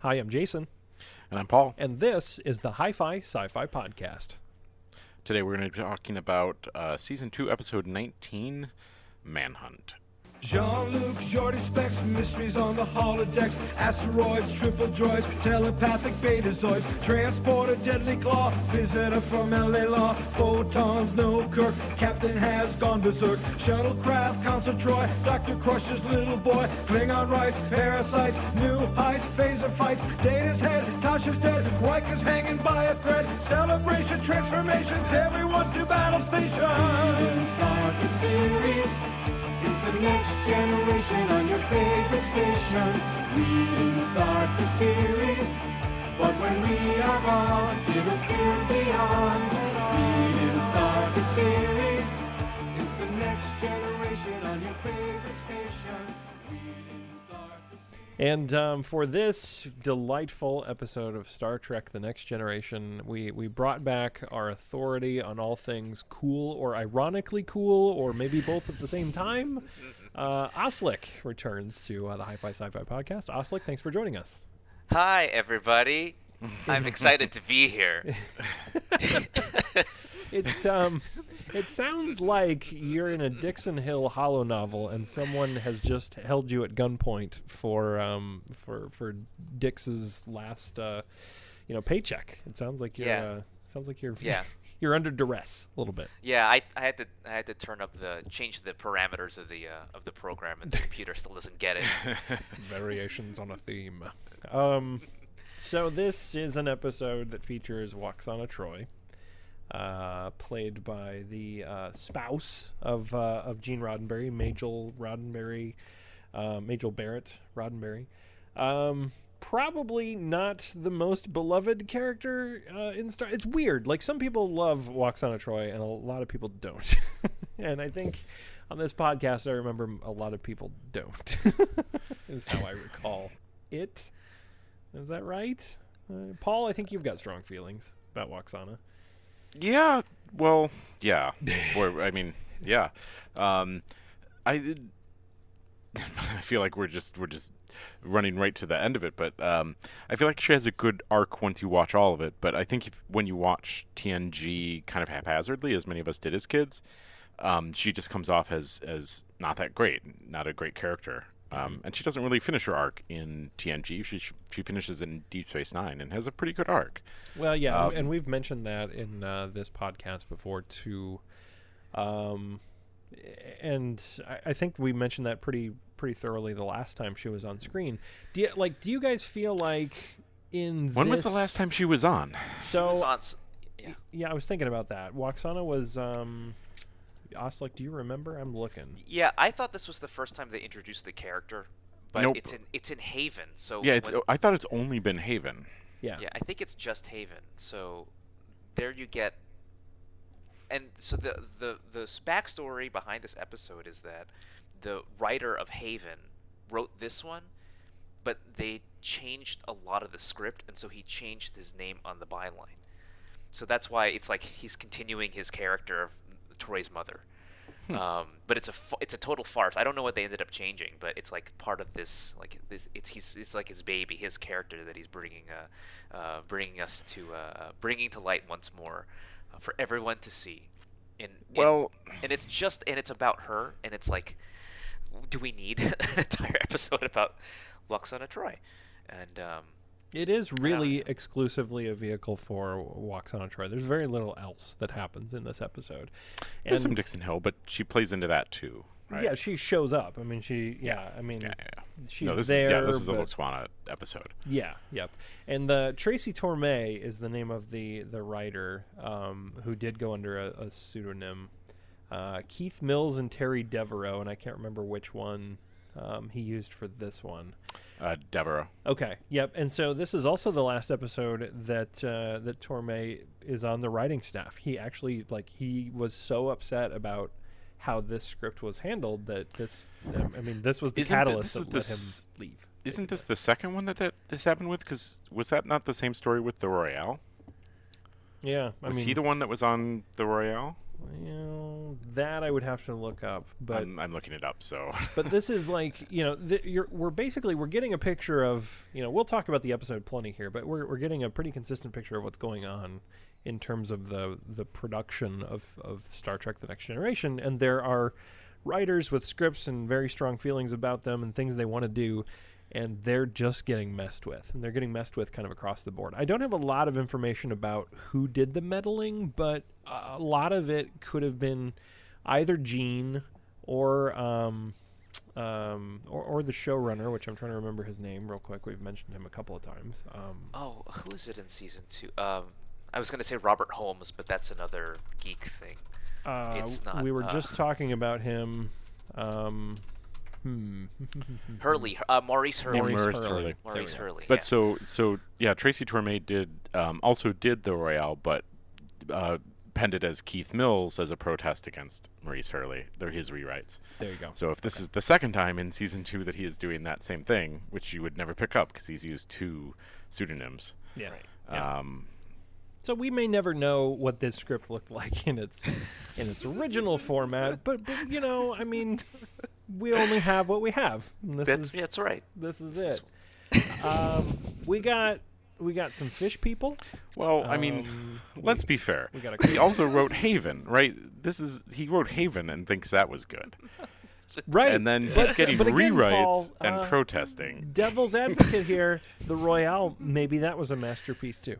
Hi, I'm Jason, And I'm Paul. and this is the Hi Fi Sci Fi Podcast. Today we're going to be talking about uh, Season 2, Episode 19 Manhunt. Jean-Luc, Geordi Specs, mysteries on the holodecks, asteroids, triple droids, telepathic betazoids, transporter, deadly claw, visitor from LA Law, photons, no Kirk, captain has gone berserk, shuttlecraft, Council Troi, Dr. Crusher's little boy, Klingon rights, parasites, new heights, phaser fights, Data's head, Tasha's dead, Riker's hanging by a thread, celebration, transformations, everyone to battle station. Start the series. Next generation on your favorite station. We didn't start the series, but when we are gone, it'll still be on. We didn't start the series. It's the next generation on your favorite station. And um, for this delightful episode of Star Trek The Next Generation, we, we brought back our authority on all things cool or ironically cool, or maybe both at the same time. Uh, Oslec returns to uh, the Hi Fi Sci Fi Podcast. Oslec, thanks for joining us. Hi, everybody. I'm excited to be here. It um, it sounds like you're in a Dixon Hill holonovel, and someone has just held you at gunpoint for um for for Dix's last uh, you know paycheck. It sounds like you're Yeah. uh, sounds like you're Yeah. you're under duress a little bit. Yeah, I, I had to I had to turn up the change the parameters of the uh, of the program, and the computer still doesn't get it. Variations on a theme. Um, so this is an episode that features Lwaxana Troi, uh, played by the uh, spouse of uh, of Gene Roddenberry, Majel Roddenberry, uh, Majel Barrett Roddenberry. Um, probably not the most beloved character uh, in Star. It's weird. Like some people love Lwaxana Troi, and a lot of people don't. and I think on this podcast, I remember a lot of people don't. is how I recall it. Is that right? Uh, Paul, I think you've got strong feelings about Lwaxana. Yeah, well, yeah. or, I mean, yeah. Um, I, I feel like we're just we're just running right to the end of it, but um, I feel like she has a good arc once you watch all of it. But I think if, when you watch TNG kind of haphazardly, as many of us did as kids, um, she just comes off as as not that great, not a great character. Um, and she doesn't really finish her arc in TNG. She she finishes in Deep Space Nine and has a pretty good arc. Well, yeah, Um, and we've mentioned that in uh, this podcast before too. Um, and I, I think we mentioned that pretty pretty thoroughly the last time she was on screen. Do you, like? Do you guys feel like in When was the last time she was on? So It was on yeah. yeah, I was thinking about that. Lwaxana was um, Oslec. Do you remember? I'm looking. yeah, I thought this was the first time they introduced the character, but Nope. it's in it's in Haven. So Yeah, it's. when- I thought it's only been Haven. Yeah. yeah, I think it's just Haven. So there you get. And so the the the backstory behind this episode is that the writer of Haven wrote this one, but they changed a lot of the script, and so he changed his name on the byline. So that's why it's like he's continuing his character of Troi's mother. Um, but it's a it's a total farce. I don't know what they ended up changing, but it's like part of this like this. It's he's it's like his baby, his character that he's bringing uh, uh bringing us to uh, bringing to light once more uh, for everyone to see. And, and- Well- and it's just and it's about her, and it's like, do we need an entire episode about Lwaxana Troi? And um, It is really exclusively a vehicle for Lwaxana Troi. There's very little else that happens in this episode. There's some And- Dixon Hill, but she plays into that too, right? Yeah, she shows up. I mean, she. Yeah, I mean, yeah, yeah. yeah. she's no, this there. Is, yeah, this is a but- Lwaxana episode. Yeah, yep. And the Tracy Torme is the name of the the writer um, who did go under a, a pseudonym. Uh, Keith Mills and Terry Devereaux, and I can't remember which one um, he used for this one. Uh, Devereaux. Okay, yep. And so this is also the last episode that uh, that Torme is on the writing staff. He actually like he was so upset about how this script was handled that this. I mean, this was the Isn't catalyst this that is let him leave. Isn't this the second one that, that this happened with? Because was that not the same story with the Royale? Yeah, I Was mean, he the one that was on the Royale? Well, that I would have to look up, but I'm, I'm looking it up. So but this is like you know th- you're, we're basically we're getting a picture of you know we'll talk about the episode plenty here but we're, we're getting a pretty consistent picture of what's going on in terms of the the production of, of star trek the next generation and there are writers with scripts and very strong feelings about them and things they want to do and they're just getting messed with and they're getting messed with kind of across the board i don't have a lot of information about who did the meddling but a lot of it could have been either gene or um, um, or, or the showrunner, which I'm trying to remember his name real quick. We've mentioned him a couple of times. Um, Oh, who is it in season two? Um, I was gonna say Robert Holmes, but that's another geek thing. uh, It's not, we were uh, just talking about him. Um, hmm. Hurley, uh, Maurice Hurley. Maurice Maurice Hurley. Hurley. Maurice. Hurley. But yeah. so so yeah, Tracy Torme did um, also did the Royale, but uh, penned it as Keith Mills as a protest against Maurice Hurley. They're his rewrites. There you go. So if this is the second time in season two that he is doing that same thing, which you would never pick up because he's used two pseudonyms. Yeah. yeah. Um, so we may never know what this script looked like in its in its original format, but, but you know, I mean, we only have what we have. This that's is that's right. this is This it. um, we got we got some fish people. well, I mean, Um, let's be fair. we got a He also wrote Haven, right? This is he wrote Haven and thinks that was good, right, and then but- he's getting but again, rewrites Paul, and uh, protesting. devil's advocate here, the Royale, maybe that was a masterpiece too.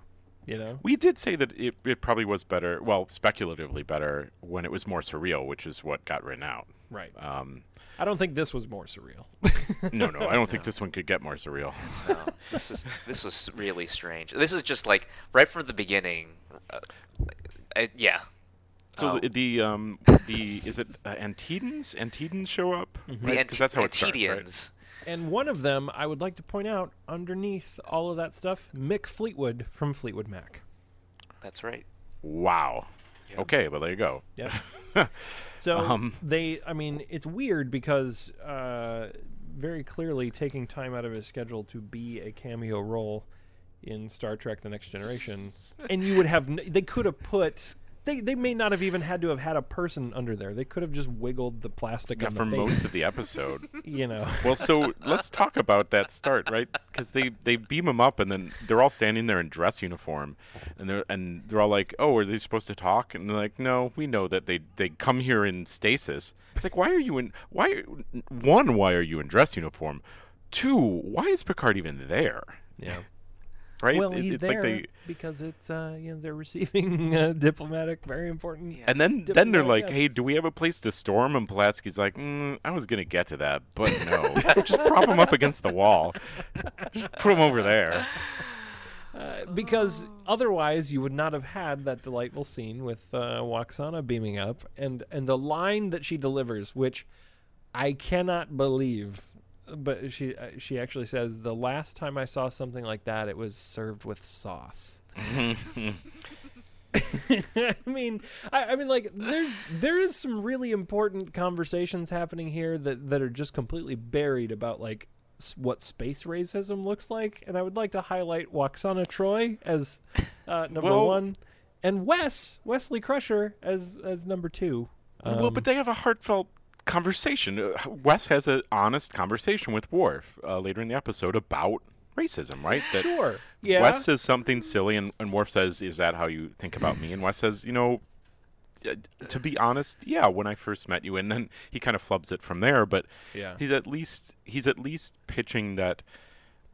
You know? We did say that it, it probably was better, well, speculatively better when it was more surreal, which is what got written out. Right. Um, I don't think this was more surreal. no, no, I don't think this one could get more surreal. No, this is this was really strange. This is just like right from the beginning. Uh, uh, yeah. So Oh. the, the um the is it uh, Antedans? Antedans show up? the Right? 'Cause Ant- that's how it starts, right? Antedeans. and one of them, I would like to point out, underneath all of that stuff, Mick Fleetwood from Fleetwood Mac. That's right. Wow. Yep. Okay, well there you go. Yeah. So Um, they, I mean, it's weird because uh, very clearly taking time out of his schedule to be a cameo role in Star Trek: The Next Generation, and you would have n- they could have put. They, they may not have even had to have had a person under there. They could have just wiggled the plastic Yeah, for face. most of the episode. you know. well, so let's talk about that start, right? Because they they beam him up, and then they're all standing there in dress uniform, and they're and they're all like, "Oh, are they supposed to talk?" And they're like, "No, we know that they they come here in stasis." It's like, why are you in? Why one? Why are you in dress uniform? Two, why is Picard even there? Yeah. Right? Well, It- he's it's there like they because it's uh, you know they're receiving uh, diplomatic, very important. Yeah. And then then they're like, "Hey, do we have a place to storm? And Pulaski's like, mm, "I was gonna get to that, but no. Just prop him up against the wall. Just put him over there." Uh, because otherwise you would not have had that delightful scene with uh, Lwaxana beaming up and and the line that she delivers, which I cannot believe, but she uh, she actually says the last time I saw something like that, it was served with sauce. I mean, I, I mean, like, there's there is some really important conversations happening here that that are just completely buried about like s- what space racism looks like, and I would like to highlight Lwaxana Troi as uh, number Well- one, and Wes Wesley Crusher as as number two. well, Um, but they have a heartfelt conversation. Uh, Wes has an honest conversation with Worf uh, later in the episode about racism, right? That sure, yeah, Wes says something silly, and, and Worf says, "Is that how you think about me?" And Wes says, "You know." uh, To be honest, yeah, when I first met you, and then he kind of flubs it from there. But yeah, he's at least he's at least pitching that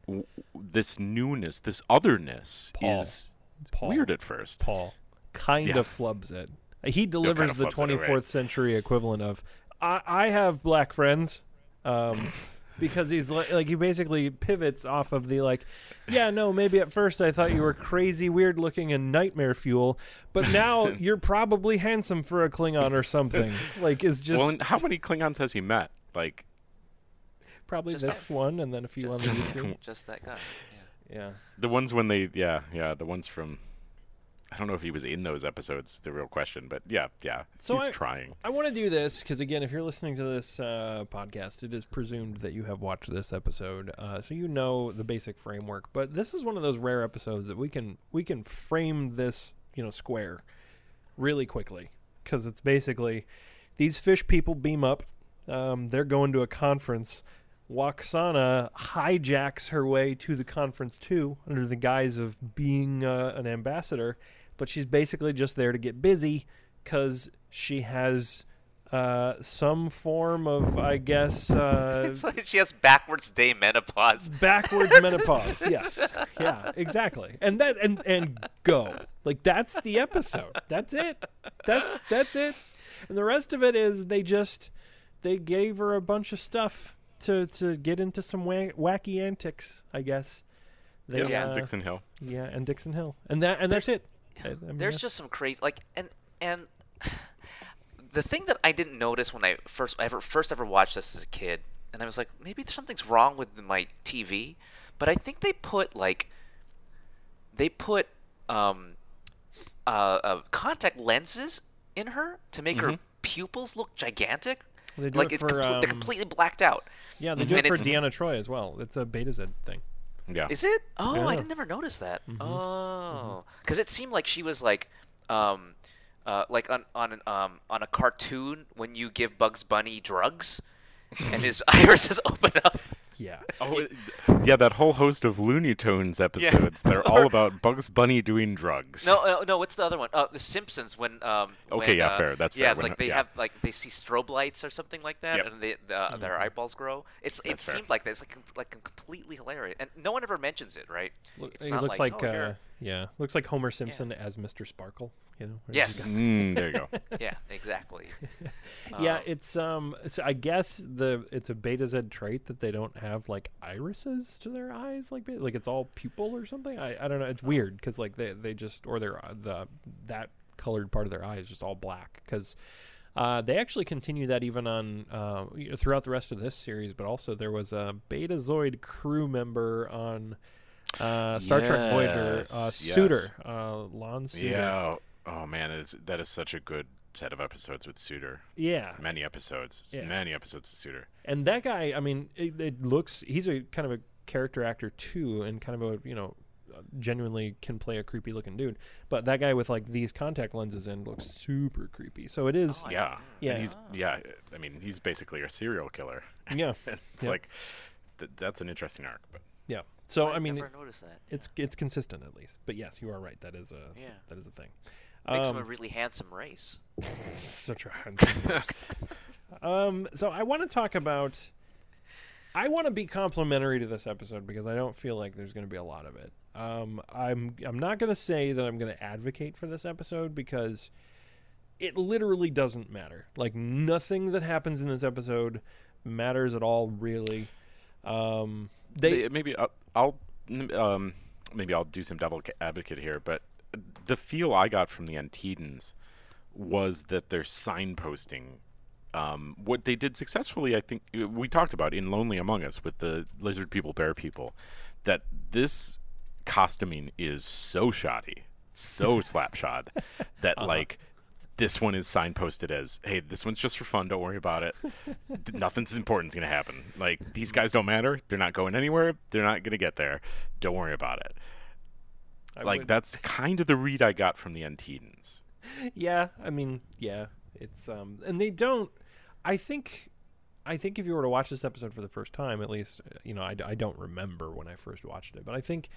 w- this newness, this otherness, Paul. is Paul. weird at first. Paul kind Yeah. of flubs it. He delivers kinda the flubs it, 24th right. century equivalent of I, I have black friends. Um, because he's like, like he basically pivots off of the like yeah no maybe at first i thought you were crazy weird looking and nightmare fuel but now you're probably handsome for a klingon or something like is just well, how many Klingons has he met? Like, probably Just this one and then a few Just, on the just- YouTube. just that guy. Yeah. yeah the ones when they, yeah, yeah, the ones from. I don't know if he was in those episodes. The real question, but yeah, yeah, So he's I- trying. I want to do this because, again, if you're listening to this uh, podcast, it is presumed that you have watched this episode, uh, so you know the basic framework. But this is one of those rare episodes that we can we can frame this, you know, square really quickly. because it's basically these fish people beam up. Um, they're going to a conference. Waxana hijacks her way to the conference too, under the guise of being uh, an ambassador, but she's basically just there to get busy because she has uh, some form of, I guess, uh, It's like she has backwards day menopause. backwards menopause. Yes, yeah, exactly. And that and and go like that's the episode. That's it. That's that's it. And the rest of it is they just they gave her a bunch of stuff to to get into some wa- wacky antics. I guess. They, yeah, uh, Dixon Hill. Yeah, and Dixon Hill, and that and that's it. I- I mean, There's just some crazy like and and the thing that I didn't notice when I first ever first ever watched this as a kid, and I was like, maybe there's something's wrong with my TV, but I think they put like they put um uh, uh contact lenses in her to make her pupils look gigantic. They do like it it's for, comple- um, they're completely blacked out. yeah, they do it for Deanna Troi as well. It's a Betazed thing. Yeah. Is it? Oh, I didn't never notice that. Mm-hmm. Oh, because it seemed like she was like, um, uh, like on on an, um on a cartoon when you give Bugs Bunny drugs, and his iris is open up. Yeah. Oh, it- yeah, that whole host of Looney Tunes episodes. They're all about Bugs Bunny doing drugs. No, no, no. What's the other one? Uh, The Simpsons. When um. Okay, when, yeah, uh, fair, that's yeah. fair, when- like they yeah. have like they see strobe lights or something like that, Yep. and they uh, their eyeballs grow. It's it That's fair. seemed like that. It's like like completely hilarious, and no one ever mentions it, right? Look, it's he not looks like, like, oh, uh, yeah, looks like Homer Simpson as Mr. Sparkle. You know. where Yes. got- Mm, there you go. yeah, exactly. yeah, Um, it's um. So I guess the it's a Betazed trait that they don't have like irises to their eyes, like like it's all pupil or something. I, I don't know. It's weird because like they they just or their uh, the that colored part of their eye is just all black because. Uh, they actually continue that even on uh, throughout the rest of this series, but also there was a Betazoid crew member on uh, Star Trek Voyager, uh, Yes, Suder, uh, Lon Suder. Yeah. Oh man, it is, that is such a good set of episodes with Suder. yeah, Many episodes. Yeah. Many episodes of Suder. and that guy i mean it, it looks he's a kind of a character actor too and kind of a you know uh, genuinely can play a creepy looking dude but that guy with like these contact lenses in looks super creepy so it is Oh, Yeah. Yeah. And he's yeah. I mean, he's basically a serial killer. yeah it's Yeah. like th- that's an interesting arc, but yeah so i I mean never it- noticed that. it's it's consistent at least but yes you are right that is a Yeah. that is a thing Makes them a Um, really handsome race. such a handsome race. um so i want to talk about i want to be complimentary to this episode because i don't feel like there's going to be a lot of it um i'm i'm not going to say that i'm going to advocate for this episode because it literally doesn't matter like nothing that happens in this episode matters at all really um they They- maybe I'll, I'll um maybe I'll do some devil ca- advocate here, but the feel I got from the Antedans was that their signposting, um, what they did successfully, I think uh, we talked about in Lonely Among Us with the lizard people, bear people, that this costuming is so shoddy, so slapshod, that like this one is signposted as, "Hey, this one's just for fun. Don't worry about it. Th- Nothing's important's gonna happen. Like these guys don't matter. They're not going anywhere. They're not gonna get there. Don't worry about it." I like would- that's kind of the read I got from the Antedans. Yeah, I mean, yeah, it's um, and they don't. I think, I think if you were to watch this episode for the first time, at least, you know, I, I don't remember when I first watched it, but I think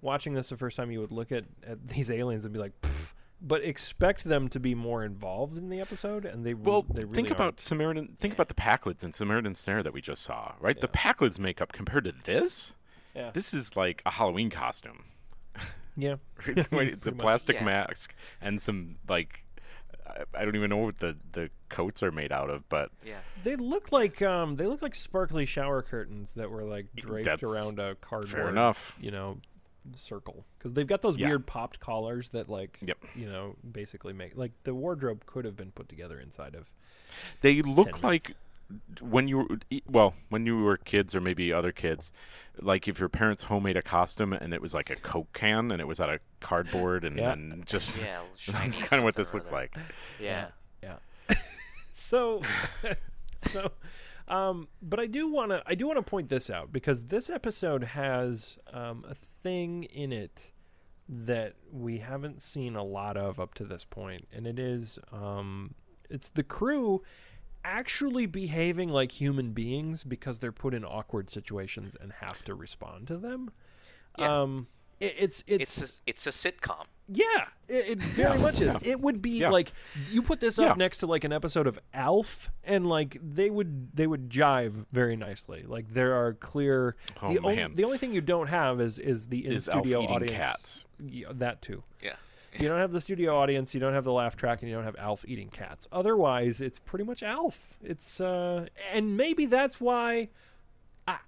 watching this the first time, you would look at, at these aliens and be like, Pff, but expect them to be more involved in the episode, and they Well, they really think about aren't. Samaritan. Think about the Pakleds and Samaritan Snare that we just saw. Right, the Pakleds makeup compared to this, Yeah, this is like a Halloween costume. Yeah, it's a plastic Yeah. mask and some like I, I don't even know what the the coats are made out of, but Yeah. they look like um, they look like sparkly shower curtains that were like draped That's around a cardboard. enough. you know, circle because they've got those Yeah. weird popped collars that like Yep. you know basically make like the wardrobe could have been put together inside of they look like when you were well when you were kids or maybe other kids like if your parents homemade a costume and it was like a coke can and it was out of cardboard and, Yeah. and just Yeah, kind of what this looked other. like Yeah. yeah so so um but i do want to i do want to point this out because this episode has um a thing in it that we haven't seen a lot of up to this point, and it is um, it's the crew actually behaving like human beings because they're put in awkward situations and have to respond to them. Yeah. Um, it, it's it's, It's a, it's a sitcom. yeah, it, it very much is. It would be Yeah. like you put this up Yeah. next to like an episode of Alf, and like they would they would jive very nicely. Like there are clear. Oh, the, on- man. the only thing you don't have is is the in Is Alf studio eating audience. cats. Yeah, that too. Yeah. You don't have the studio audience. You don't have the laugh track, and you don't have Alf eating cats. Otherwise, it's pretty much Alf. It's uh, and maybe that's why I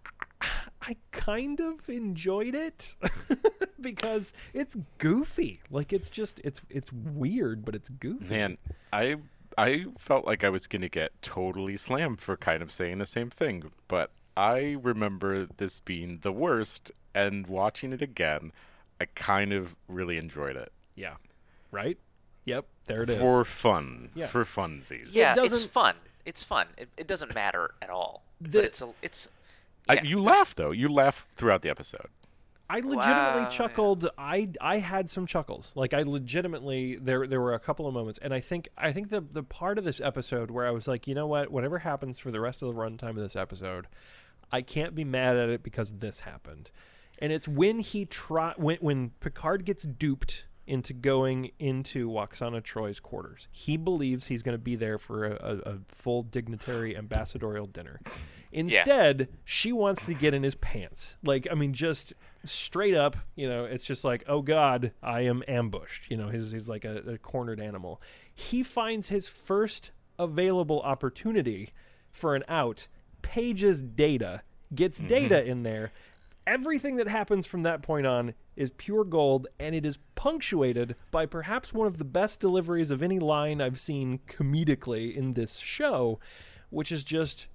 I kind of enjoyed it because it's goofy. Like it's just it's it's weird, but it's goofy. Man, I I felt like I was gonna get totally slammed for kind of saying the same thing, but I remember this being the worst, and watching it again, I kind of really enjoyed it Yeah. Right? Yep. There it is. for fun, Yeah. for funsies. Yeah, it's fun. It's fun. It, it doesn't matter at all. The- but it's a it's. I, you laugh though. You laugh throughout the episode. I legitimately Wow. chuckled. I I had some chuckles. Like I legitimately there there were a couple of moments, and I think I think the the part of this episode where I was like, you know what, whatever happens for the rest of the runtime of this episode, I can't be mad at it because this happened, and it's when he try when when Picard gets duped into going into Lwaxana Troi's quarters. He believes he's going to be there for a, a, a full dignitary ambassadorial dinner. Instead, she wants to get in his pants. Like, I mean, just straight up, you know, it's just like, oh God, I am ambushed. You know, he's, he's like a, a cornered animal. He finds his first available opportunity for an out, pages data, gets mm-hmm. data in there. Everything that happens from that point on is pure gold, and it is punctuated by perhaps one of the best deliveries of any line I've seen comedically in this show, which is just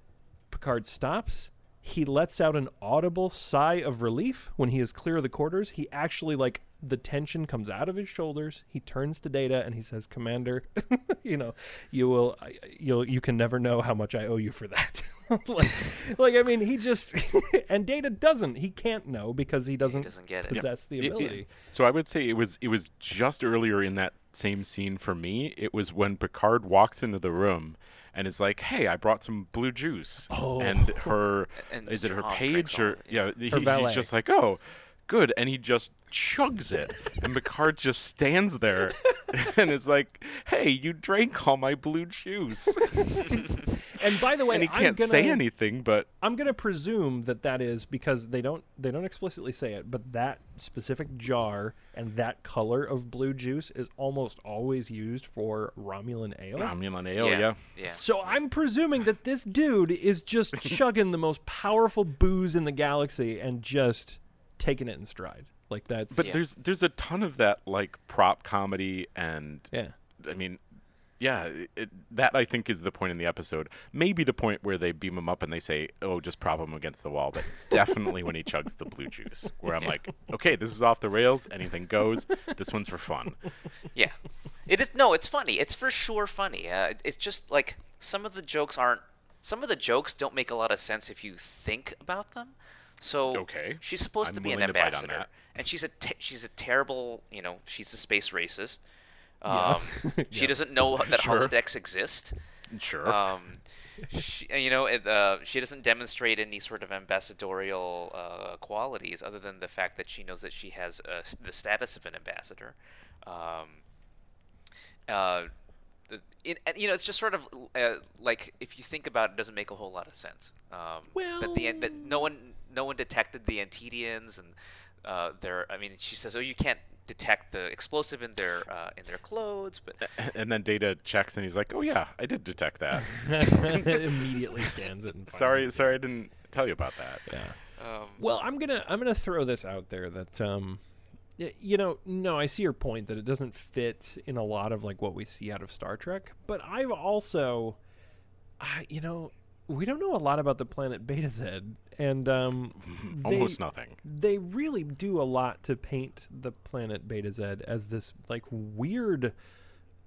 Picard stops. He lets out an audible sigh of relief when he is clear of the quarters. He actually like the tension comes out of his shoulders. He turns to Data and he says, "Commander, you know, you will, you'll, you can never know how much I owe you for that." like, like I mean, he just and Data doesn't. He can't know because he doesn't, doesn't get it. possess the It- it- ability. so I would say it was it was just earlier in that same scene for me. It was when Picard walks into the room and is like, "Hey, I brought some blue juice." Oh. And her And is it her Hogg page or of it, yeah? he- valet. he's just like, "Oh, good," and he just chugs it, and Picard just stands there and is like, "Hey, you drank all my blue juice," And by the way, and he I'm can't gonna, say anything, but I'm gonna presume that that is because they don't they don't explicitly say it, but that specific jar and that color of blue juice is almost always used for Romulan ale. Romulan ale, yeah, yeah. yeah. So I'm presuming that this dude is just chugging the most powerful booze in the galaxy and just taking it in stride. Like that's But Yeah. there's there's a ton of that like prop comedy and yeah. I mean, yeah, it, that I think is the point in the episode. Maybe the point where they beam him up and they say, "Oh, just prop him against the wall." But definitely when he chugs the blue juice, where I'm like, "Okay, this is off the rails. Anything goes. This one's for fun." Yeah, it is. No, it's funny. It's for sure funny. Uh, it's just like some of the jokes aren't. Some of the jokes don't make a lot of sense if you think about them. So Okay, she's supposed I'm to be an willing to bite on ambassador, and she's a te- she's a terrible. You know, she's a space racist. Yeah. Um, She doesn't know that Sure. holodecks exist. Sure. Um, she, you know, it, uh, she doesn't demonstrate any sort of ambassadorial uh, qualities other than the fact that she knows that she has uh, the status of an ambassador. Um, uh, it, you know, it's just sort of uh, like if you think about it, it doesn't make a whole lot of sense. Um, that the that no one no one detected the Antedeans and uh, their. I mean, she says, "Oh, you can't." detect the explosive in their uh, in their clothes but and then Data checks and he's like, "Oh yeah, I did detect that. Immediately scans it and finds sorry, it. sorry, I didn't tell you about that." Yeah. um, Well, I'm gonna I'm gonna throw this out there that um, you know, no, I see your point that it doesn't fit in a lot of like what we see out of Star Trek, but I've also, I you know, we don't know a lot about the planet Betazed, and um, they, Almost nothing. They really do a lot to paint the planet Betazed as this like weird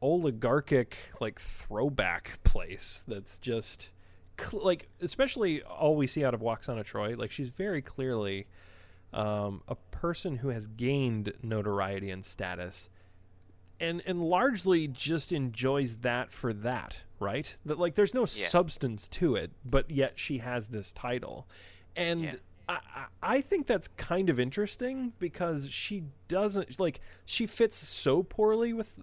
oligarchic like throwback place that's just cl- like especially all we see out of Lwaxana Troi like she's very clearly um, a person who has gained notoriety and status and and largely just enjoys that for that, right? That like there's no Yeah. substance to it, but yet she has this title. And Yeah. I, I I think that's kind of interesting because she doesn't like she fits so poorly with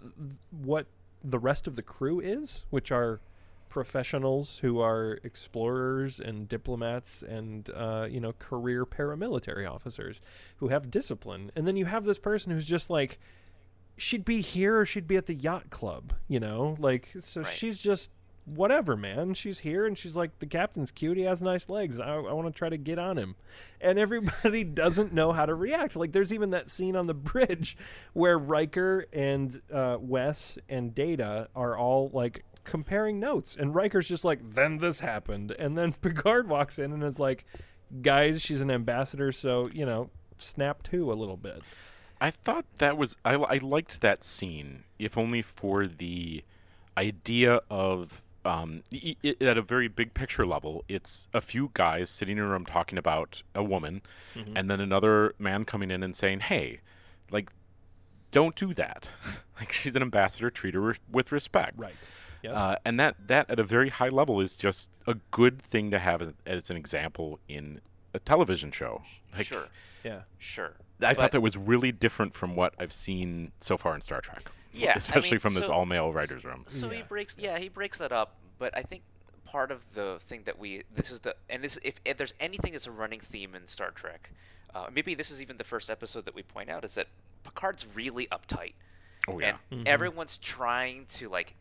what the rest of the crew is, which are professionals who are explorers and diplomats and uh, you know career paramilitary officers who have discipline, and then you have this person who's just like she'd be here or she'd be at the yacht club, you know, like so Right. she's just whatever, man. She's here and she's like the captain's cute. He has nice legs. I, I want to try to get on him, and everybody doesn't know how to react. Like there's even that scene on the bridge where Riker and uh, Wes and Data are all like comparing notes, and Riker's just like, "Then this happened," and then Picard walks in and is like, "Guys, she's an ambassador, so you know." Snap to a little bit. I thought that was I, I liked that scene, if only for the idea of um, i i at a very big picture level. It's a few guys sitting in a room talking about a woman, and then another man coming in and saying, "Hey, like, don't do that. like, she's an ambassador. Treat her re- with respect." Right. Yep. Uh, and that that at a very high level is just a good thing to have as, as an example in a television show. Like, sure, yeah. sure. I But- thought that was really different from what I've seen so far in Star Trek. Yeah, I especially mean, from this all-male writers' room. So he breaks, yeah, he breaks that up. But I think part of the thing that we, this is the, and this, if, if there's anything that's a running theme in Star Trek, uh, maybe this is even the first episode that we point out, is that Picard's really uptight, Oh yeah, and everyone's trying to like,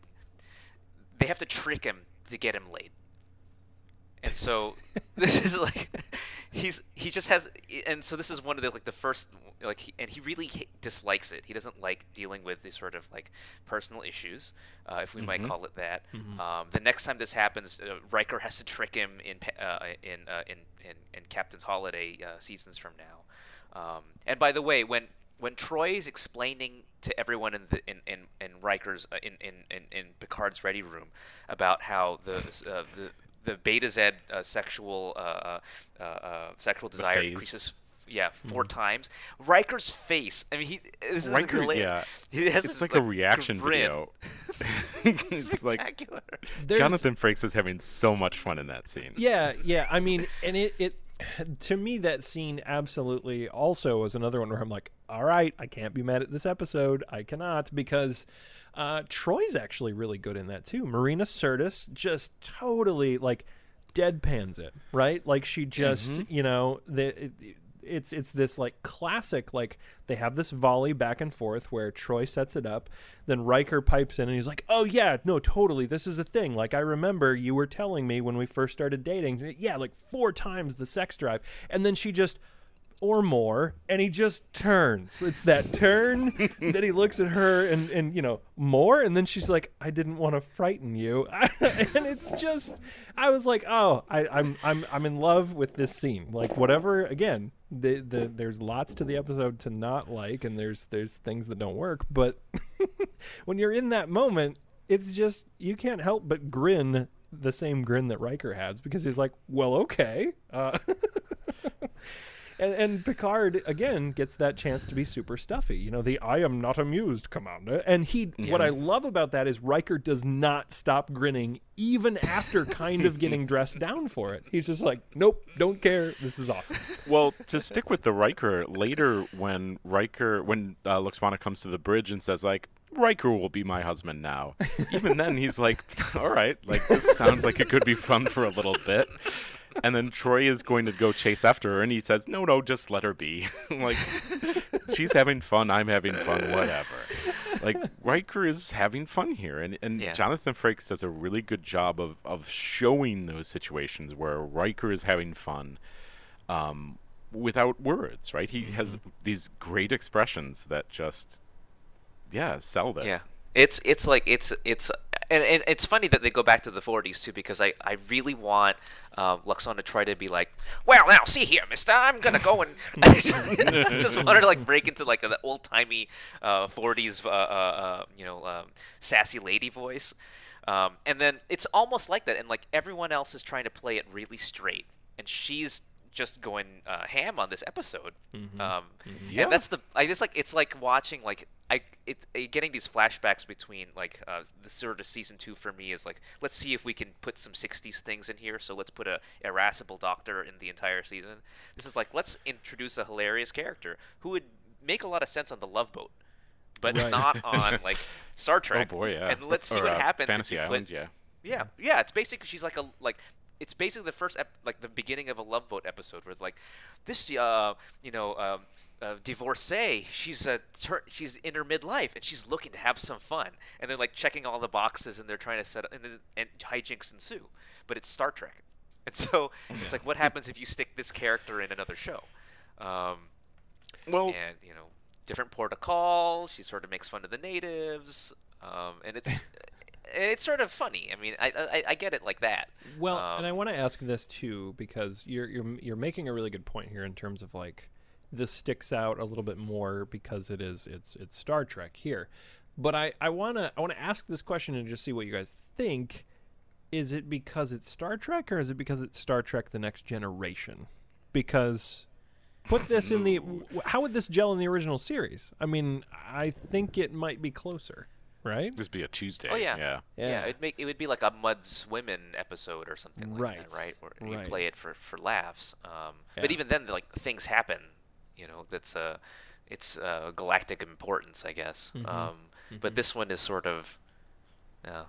they have to trick him to get him laid. And so this is like he's he just has and so this is one of the like the first like he, and he really dislikes it. He doesn't like dealing with these sort of like personal issues, uh, if we might call it that. Um, the next time this happens, uh, Riker has to trick him in uh, in, uh, in in in Captain's Holiday uh, seasons from now. Um, and by the way, when when Troi is explaining to everyone in the in in, in Riker's uh, in, in in in Picard's ready room about how the uh, the the Betazed uh, sexual uh, uh, uh, uh, sexual desire increases yeah 4 times. Riker's face. I mean, he this is Riker, hilarious. yeah, He has it's this, like a reaction grin. video. it's it's like spectacular. There's- Jonathan Frakes is having so much fun in that scene. Yeah, yeah. I mean, and it, it to me that scene absolutely also was another one where I'm like, all right, I can't be mad at this episode. I cannot because uh, Troi's actually really good in that too. Marina Sirtis just totally like deadpans it, right? Like she just, you know, the. It, it's it's this like classic like they have this volley back and forth where Troi sets it up, then Riker pipes in and he's like, "Oh yeah, no, totally, this is a thing. Like I remember you were telling me when we first started dating, yeah, like four times the sex drive." And then she just or more, and he just turns. It's that turn that he looks at her and and you know more, and then she's like, "I didn't want to frighten you," and it's just, I was like, "Oh, I, I'm I'm I'm in love with this scene." Like whatever, again, the the there's lots to the episode to not like, and there's there's things that don't work, but when you're in that moment, it's just you can't help but grin the same grin that Riker has because he's like, "Well, okay." Uh, and, and Picard again gets that chance to be super stuffy. You know, the "I am not amused, Commander." And he, what I love about that is Riker does not stop grinning even after kind of getting dressed down for it. He's just like, "Nope, don't care. This is awesome." Well, to stick with the Riker, later when Riker, when uh, Lwaxana comes to the bridge and says like, Riker will be my husband now. Even then, he's like, all right, like this sounds like it could be fun for a little bit. And then Troi is going to go chase after her, and he says, no, no, just let her be. like, she's having fun, I'm having fun, whatever. Like, Riker is having fun here, and, and Yeah. Jonathan Frakes does a really good job of, of showing those situations where Riker is having fun um, without words, right? He has these great expressions that just, yeah, sell that. Yeah, it's it's like it's it's and, and it's funny that they go back to the 40s too because I I really want Luxon to try to be like, well now see here, Mister, I'm gonna go and just, just want to like break into like the old timey uh, 40s uh, uh, uh, you know um, sassy lady voice. Um, and then it's almost like that, and like everyone else is trying to play it really straight, and she's just going uh, ham on this episode. Mm-hmm. Um, Yeah. and that's the I guess like it's like watching like I it, it getting these flashbacks between like uh, the sort of season two for me is like let's see if we can put some 60s things in here. So let's put a irascible doctor in the entire season. This is like let's introduce a hilarious character who would make a lot of sense on the Love Boat, but Right. not on like Star Trek. Oh Trek. boy, yeah. And let's see Or, what uh, happens. Fantasy you put- yeah. yeah, yeah. It's basically she's like a like it's basically the first ep- like the beginning of a Love Boat episode where like this uh you know um, uh, divorcee she's a tur- she's in her midlife and she's looking to have some fun. And they're like checking all the boxes and they're trying to set up and, then, and hijinks ensue. But it's Star Trek. And so it's like what happens if you stick this character in another show? Um, Well, and you know different port of call she sort of makes fun of the natives. Um, and it's it's sort of funny i mean i i, I get it like that Well, and I Um, want to ask this too because you're you're you're making a really good point here in terms of like this sticks out a little bit more because it is it's it's Star Trek here. But I I want to I want to ask this question and just see what you guys think. Is it because it's Star Trek or is it because it's Star Trek the next generation? Because put this in the how would this gel in the original series? I mean, I think it might be closer, right? this be a Tuesday. oh yeah Yeah. yeah, Yeah. it'd make it would be like a Mudd's Women episode or something like Right, that right where you right. play it for for laughs um Yeah. but even then like things happen you know that's uh it's uh galactic importance i guess Mm-hmm. um but this one is sort of yeah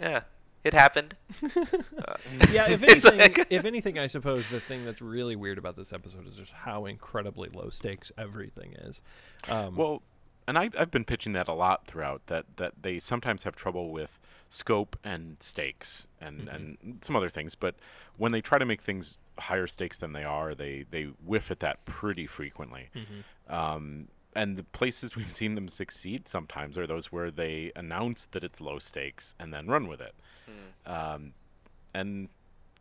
yeah it happened Uh, yeah, if anything, like- if anything, I suppose the thing that's really weird about this episode is just how incredibly low stakes everything is. Um, Well, and I, I've been pitching that a lot throughout. That that they sometimes have trouble with scope and stakes and Mm-hmm. and some other things. But when they try to make things higher stakes than they are, they they whiff at that pretty frequently. Mm-hmm. Um, and the places we've seen them succeed sometimes are those where they announce that it's low stakes and then run with it. Hmm. Um, and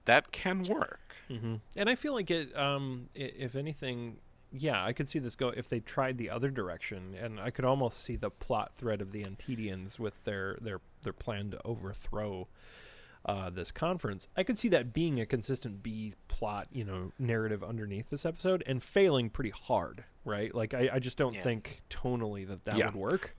that can work. hmm And I feel like it. Um, i- if anything, yeah, I could see this go if they tried the other direction, and I could almost see the plot thread of the Antedeans with their their their plan to overthrow. Uh, this conference, I could see that being a consistent B plot, you know, narrative underneath this episode, and failing pretty hard, right? Like, I, I just don't Yeah. think tonally that that Yeah. would work.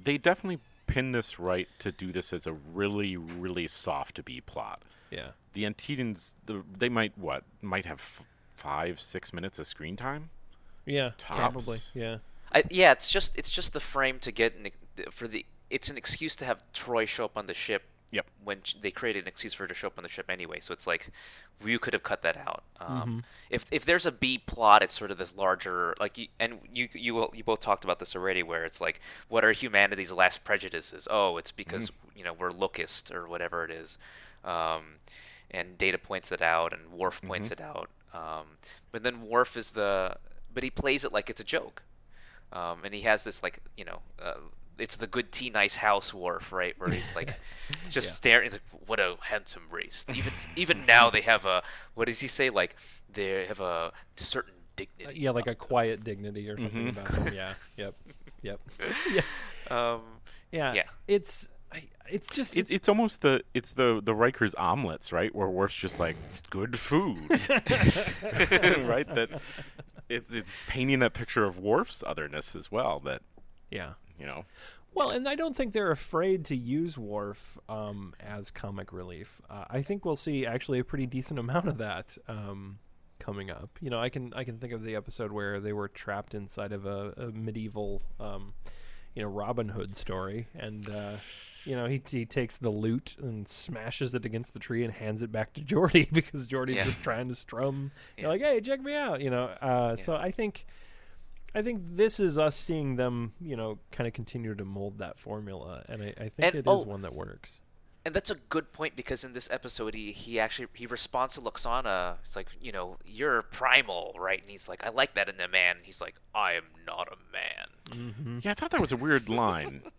They definitely pin this right to do this as a really, really soft B plot. Yeah. the Antedeans, the, they might what might have f- five, six minutes of screen time. Yeah, probably. Yeah. I, yeah, it's just it's just the frame to get an, for the it's an excuse to have Troi show up on the ship. Yep. When they created an excuse for her to show up on the ship anyway, so it's like you could have cut that out. Um, If if there's a B plot, it's sort of this larger like you, and you you you both talked about this already, where it's like what are humanity's last prejudices? Oh, it's because you know we're locust or whatever it is. Um, and Data points it out, and Worf points it out. Um, but then Worf is the, but he plays it like it's a joke, um, and he has this like you know, uh, it's the good tea, nice house Worf, right? Where he's like just Yeah. staring. He's like, what a handsome race. Even even now they have a what does he say? Like they have a certain Uh, dignity. yeah, like a quiet dignity or something Mhm. about him. Yeah. Yep. Yep. yeah. Um, Yeah. Yeah. It's it's just It, it's, it's almost the it's the the Riker's omelets, right? Where Worf's just like "It's good food, right? That it's it's painting that picture of Worf's otherness as well. That yeah. you know, Well, and I don't think they're afraid to use Worf um, as comic relief. Uh, I think we'll see actually a pretty decent amount of that um, coming up. You know, I can I can think of the episode where they were trapped inside of a, a medieval, um, you know, Robin Hood story, and uh, you know he he takes the lute and smashes it against the tree and hands it back to Geordi because Geordi's Yeah. just trying to strum. Yeah. You're like, hey, check me out, you know. Uh, So I think. I think this is us seeing them, you know, kind of continue to mold that formula, and I, I think And- it is one that works. and that's a good point because in this episode he, he actually he responds to Lwaxana. It's like you know you're primal, right? And he's like, I like that in a man. He's like, I am not a man. Yeah, I thought that was a weird line,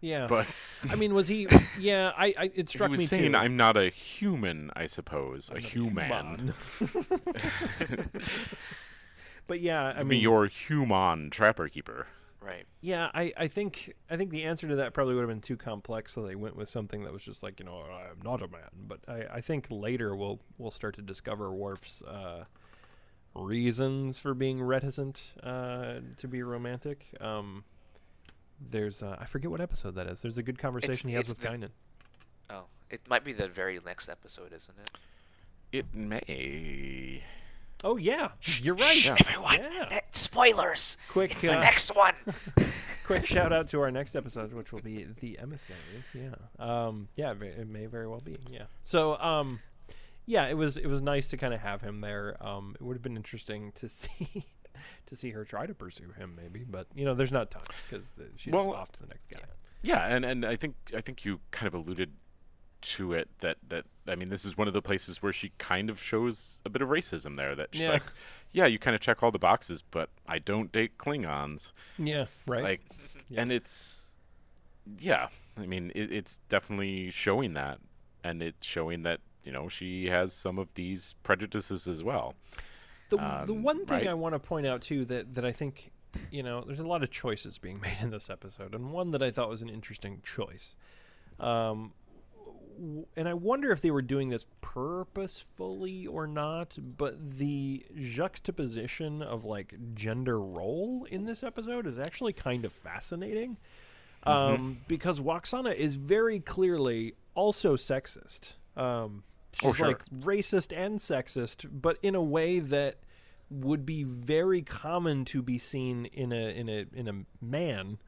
Yeah, but I mean, was he? Yeah, I, I it struck he was me saying, too. "I'm not a human, I suppose, a I'm not human." but yeah, I I mean, mean, your human trapper keeper. Right. Yeah, I, I think I think the answer to that probably would have been too complex, so they went with something that was just like you know I'm not a man. But I, I think later we'll we'll start to discover Worf's uh, reasons for being reticent uh, to be romantic. Um, there's uh, I forget what episode that is. There's a good conversation he has with the- Guinan. Oh, it might be the very next episode, isn't it? It may. Oh yeah, you're right. Everyone, Yeah. ne- spoilers. Quick, It's the uh, next one. quick shout out to our next episode, which will be the emissary. Yeah, um, yeah, it may very well be. Yeah. So, um, yeah, it was it was nice to kind of have him there. Um, it would have been interesting to see to see her try to pursue him, maybe, but you know, there's not time because she's Well, off to the next guy. Yeah, and, and I think I think you kind of alluded to it that that I mean this is one of the places where she kind of shows a bit of racism there that she's Yeah. like, yeah, you kind of check all the boxes, but I don't date Klingons. Yeah. Right. Like, Yeah. and it's yeah, I mean it, it's definitely showing that, and it's showing that you know she has some of these prejudices as well. The, the Um, one thing right? I want to point out too that that I think you know there's a lot of choices being made in this episode, and one that I thought was an interesting choice. Um, w- and I wonder if they were doing this purposefully or not, but the juxtaposition of like gender role in this episode is actually kind of fascinating. Um, because Lwaxana is very clearly also sexist. Um, Oh, she's sure. like racist and sexist, but in a way that would be very common to be seen in a in a in a man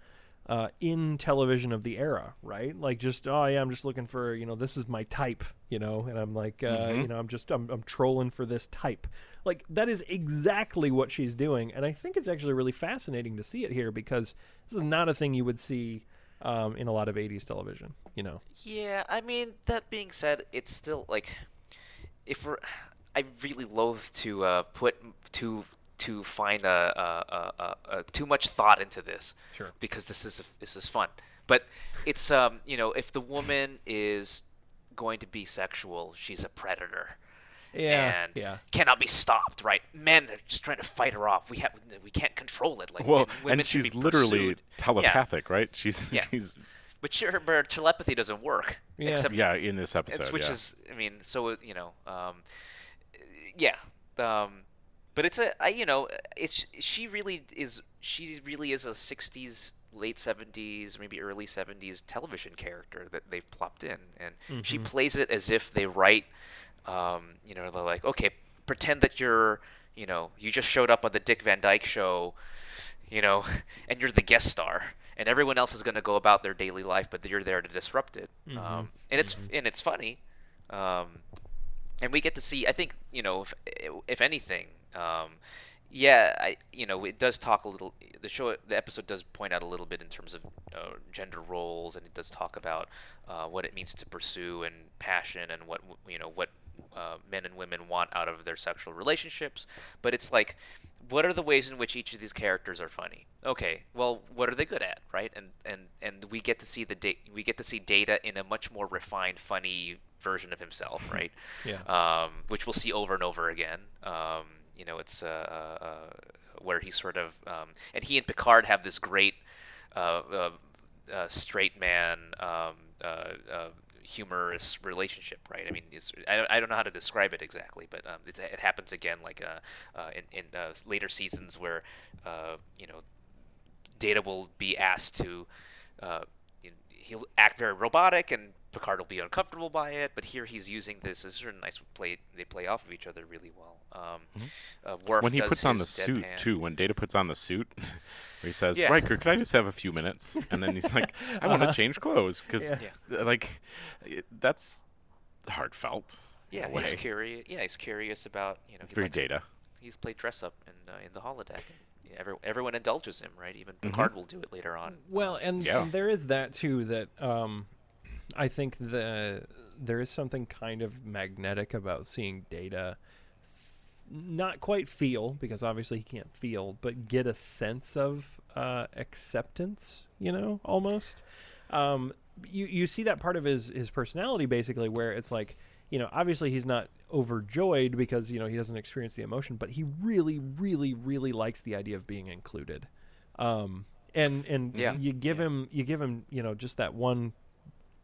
uh, in television of the era, right? Like just oh yeah, I'm just looking for you know this is my type, you know, and I'm like uh, you know I'm just I'm, I'm trolling for this type. Like that is exactly what she's doing, and I think it's actually really fascinating to see it here because this is not a thing you would see um, in a lot of '80s television, you know. Yeah, I mean, that being said, it's still like, if we're, I really loathe to uh, put to to find a, a, a, a, a too much thought into this. Sure. Because this is this is fun, but it's um you know if the woman is going to be sexual, she's a predator. Yeah, and yeah. cannot be stopped. Right? Men are just trying to fight her off. We have we can't control it. Like Well, and women and she's be literally pursued. Yeah. telepathic, right? She's Yeah. she's But sure, but her telepathy doesn't work. Yeah. Except yeah in this episode. it's, which yeah. is i mean so you know um yeah um but it's a I, you know it's she really is she really is a 60s late 70s maybe early 70s television character that they've plopped in and she plays it as if they write um you know they're like okay pretend that you're you know you just showed up on the dick van dyke show you know, and you're the guest star, and everyone else is going to go about their daily life, but you're there to disrupt it. Um, and it's and it's funny, um, and we get to see. I think you know, if if anything, um, yeah, I you know, it does talk a little. The show, the episode does point out a little bit in terms of uh, gender roles, and it does talk about uh, what it means to pursue and passion, and what you know what uh, men and women want out of their sexual relationships. But it's like, what are the ways in which each of these characters are funny? Okay, well, what are they good at, right? And and and we get to see the da- we get to see Data in a much more refined, funny version of himself, right? Yeah. Um, which we'll see over and over again. Um, you know, it's uh, uh, uh, where he sort of um, and he and Picard have this great uh, uh, uh, straight man um, uh, uh, humorous relationship, right? I mean, I, don't- I don't know how to describe it exactly, but um, it happens again like uh, uh, in, in uh, later seasons where uh, you know Data will be asked to uh, you know, he'll act very robotic and Picard will be uncomfortable by it, but here he's using this. This is a nice play. They play off of each other really well. Um, uh, Mm-hmm. when he puts on the his suit deadpan- too. When Data puts on the suit, where he says, Yeah. "Riker, could I just have a few minutes?" And then he's like, "I want to change clothes because, Yeah. like, it, that's heartfelt." Yeah, he's curious. Yeah, he's curious about you know. It's he very likes to- Data. he's played dress up in uh, in the holodeck. Every, everyone indulges him, right? Even Mm-hmm. Picard will do it later on. Well, and, Yeah. and there is that too. That um, I think the there is something kind of magnetic about seeing Data, f- not quite feel because obviously he can't feel, but get a sense of uh, acceptance. You know, almost. Um, you you see that part of his his personality basically where it's like you know obviously he's not overjoyed because you know he doesn't experience the emotion, but he really really really likes the idea of being included. Um, and and Yeah. you give him you give him you know just that one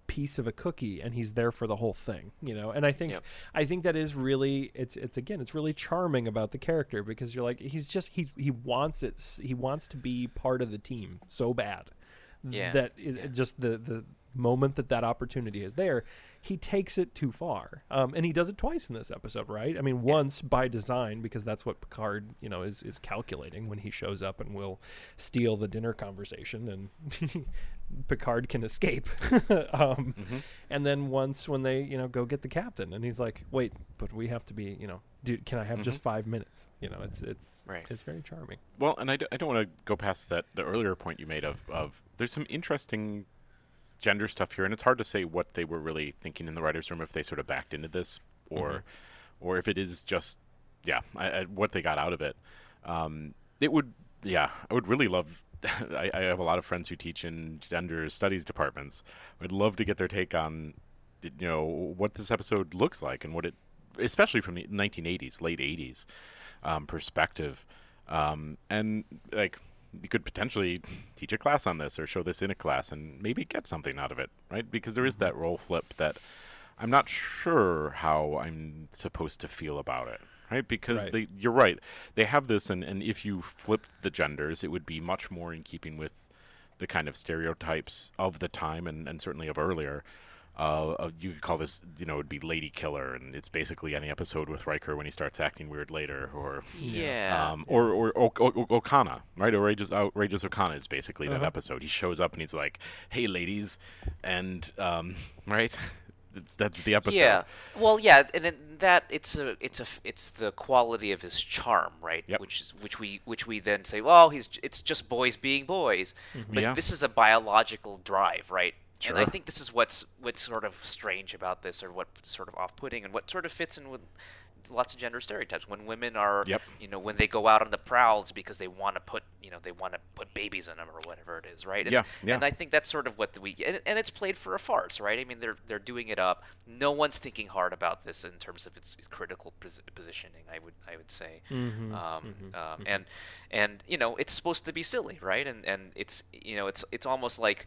piece of a cookie and he's there for the whole thing you know? And i think Yep. i think that is really it's it's again it's really charming about the character because you're like he's just he he wants it he wants to be part of the team so bad Yeah, that it, yeah. just the the moment that that opportunity is there he takes it too far. Um, and he does it twice in this episode right? I mean once by design because that's what picard you know is is calculating when he shows up and will steal the dinner conversation and picard can escape um, and then once when they you know go get the captain and he's like wait but we have to be you know dude can i have just five minutes you know it's it's Right. it's very charming Well, and I, d- I don't want to go past that the earlier point you made of, of there's some interesting gender stuff here, and it's hard to say what they were really thinking in the writers' room if they sort of backed into this or or if it is just yeah I, I, what they got out of it. Um, it would yeah I would really love. I, I have a lot of friends who teach in gender studies departments. I'd love to get their take on you know what this episode looks like and what it especially from the 1980s late 80s um, perspective. Um, and like you could potentially teach a class on this or show this in a class and maybe get something out of it right? Because there is that role flip that i'm not sure how i'm supposed to feel about it right because Right. they you're right they have this and, and if you flipped the genders it would be much more in keeping with the kind of stereotypes of the time and, and certainly of earlier. Uh, uh, you could call this, you know, it'd be Lady Killer, and it's basically any episode with Riker when he starts acting weird later, or Yeah. um, or or o- o- o- Okona, right? Outrageous Outrageous Okona is basically that Uh-huh. episode. He shows up and he's like, "Hey, ladies," and um, right, that's, the episode. Yeah. Well, yeah, and then that it's a it's a it's the quality of his charm, right? Yep. Which is which we which we then say, well, he's it's just boys being boys, mm-hmm. but Yeah. this is a biological drive, right? Sure. And I think this is what's what's sort of strange about this, or what sort of off-putting, and what sort of fits in with lots of gender stereotypes. When women are, Yep. you know, when they go out on the prowl, it's because they want to put, you know, they want to put babies in them or whatever it is, right? And, Yeah, yeah. And I think that's sort of what the we and, and it's played for a farce, right? I mean, they're they're doing it up. No one's thinking hard about this in terms of its critical pos- positioning. I would I would say, Mm-hmm, um, um, and and you know, it's supposed to be silly, right? And and it's you know, it's it's almost like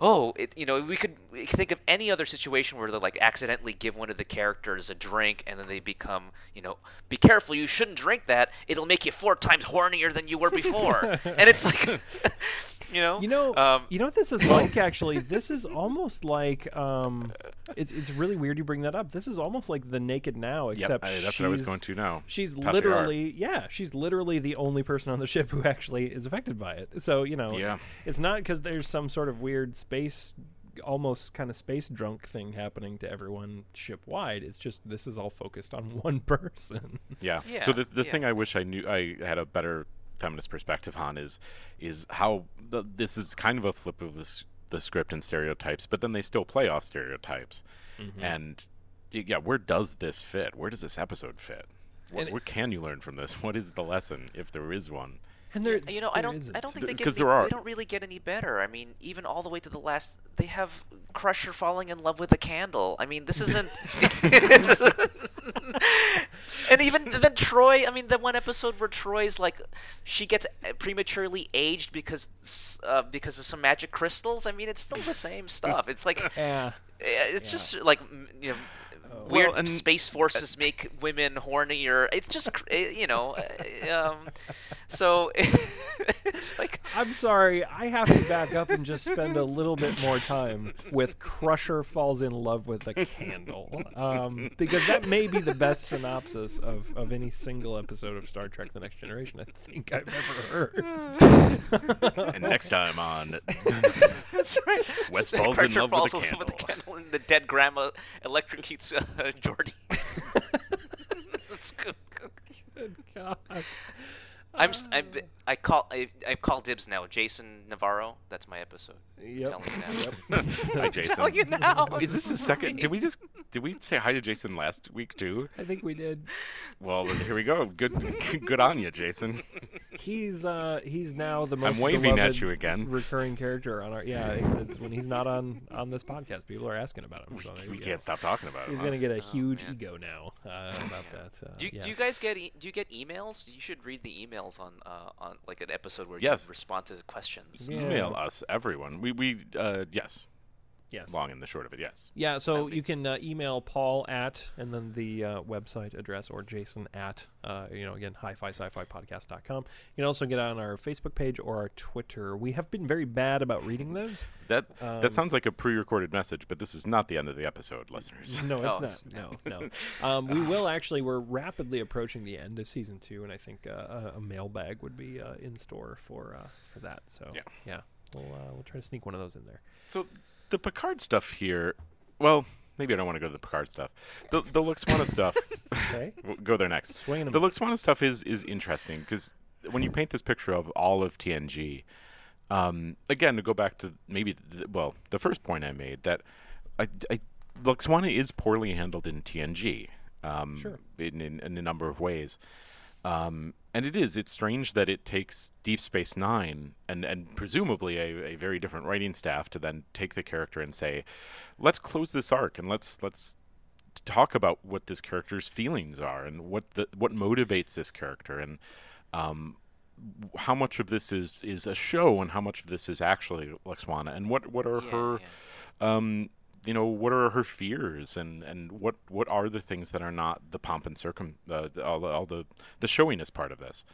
oh, it, you know, we could, we could think of any other situation where they like accidentally give one of the characters a drink and then they become, you know, be careful, you shouldn't drink that. It'll make you four times hornier than you were before. and it's like, you know, You know, um, you know what this is like. Actually, this is almost like um, it's it's really weird you bring that up. This is almost like the Naked Now, Yep, except I- that's she's, what I was going to now. She's Tasha Yar. literally, yeah, she's literally the only person on the ship who actually is affected by it. So you know, Yeah. it's not because there's some sort of weird space, almost kind of space drunk thing happening to everyone ship wide. It's just this is all focused on one person. Yeah. Yeah, So the the yeah. thing I wish I knew I had a better feminist perspective on is is how the, this is kind of a flip of this, the script and stereotypes, but then they still play off stereotypes. Mm-hmm. And yeah, where does this fit? Where does this episode fit? What, what can you learn from this? What is the lesson, if there is one? And there, you know, I don't, I isn't. don't think they get get 'cause any, there are. they don't really get any better. I mean, even all the way to the last, they have Crusher falling in love with a candle. I mean, this isn't. and even then, Troi. I mean, the one episode where Troi's like, she gets uh, prematurely aged because uh, because of some magic crystals. I mean, it's still the same stuff. It's like. Yeah. Uh, It's just like you know, weird Well, and- space forces make women hornier. It's just uh, you know, uh, um, so it's like I'm sorry, I have to back up and just spend a little bit more time with Crusher falls in love with a candle. Um, because that may be the best synopsis of, of any single episode of Star Trek The Next Generation I think I've ever heard. and next time on that's right. West falls in Crusher love with falls a in love with a candle. candle, and the dead grandma electrocutes uh, Geordi. That's good. Good God. I'm, s- I'm I call I, I call dibs now. Jason Navarro. That's my episode. Yep. Telling you now. Hi, Jason. Telling you now. Is this the second? Did we just did we say hi to Jason last week too? I think we did. Well, here we go. Good, good on you, Jason. He's uh he's now the most waving at beloved you again. recurring character on our yeah it's, it's when he's not on on this podcast people are asking about him so there We can't stop talking about it. he's huh? gonna get a huge man. ego now uh, about that uh, Do you, yeah. do you guys get e- do you get emails? You should read the emails emails on uh, on like an episode where Yes. you respond to questions. Yeah. Email us, everyone. We we uh, yes, Yes. long and the short of it, yes. Yeah, so you can uh, email Paul at and then the uh, website address or Jason at, uh, you know, again, hi fi sci fi podcast.com. You can also get on our Facebook page or our Twitter. We have been very bad about reading those. That Um, that sounds like a pre-recorded message, but this is not the end of the episode, listeners. No, it's Oh, not. No, no. Um, we will actually, we're rapidly approaching the end of season two, and I think uh, a, a mailbag would be uh, in store for uh, for that. So, Yeah. yeah. We'll, uh, we'll try to sneak one of those in there. So the Picard stuff here, well, maybe I don't want to go to the Picard stuff. The the Lwaxana stuff, Okay. we'll go there next. Swing The. Lwaxana stuff is is interesting because when you paint this picture of all of TNG, um, again to go back to maybe the, well the first point I made that I, I Lwaxana is poorly handled in TNG. Um, Sure. In, in in a number of ways. Um, and it is. It's strange that it takes Deep Space Nine and, and presumably a, a very different writing staff to then take the character and say, let's close this arc and let's let's talk about what this character's feelings are and what the what motivates this character and um, how much of this is is a show and how much of this is actually Lwaxana and what what are Yeah, her yeah. um, you know what are her fears and and what what are the things that are not the pomp and circum uh, the- all the all the the showiness part of this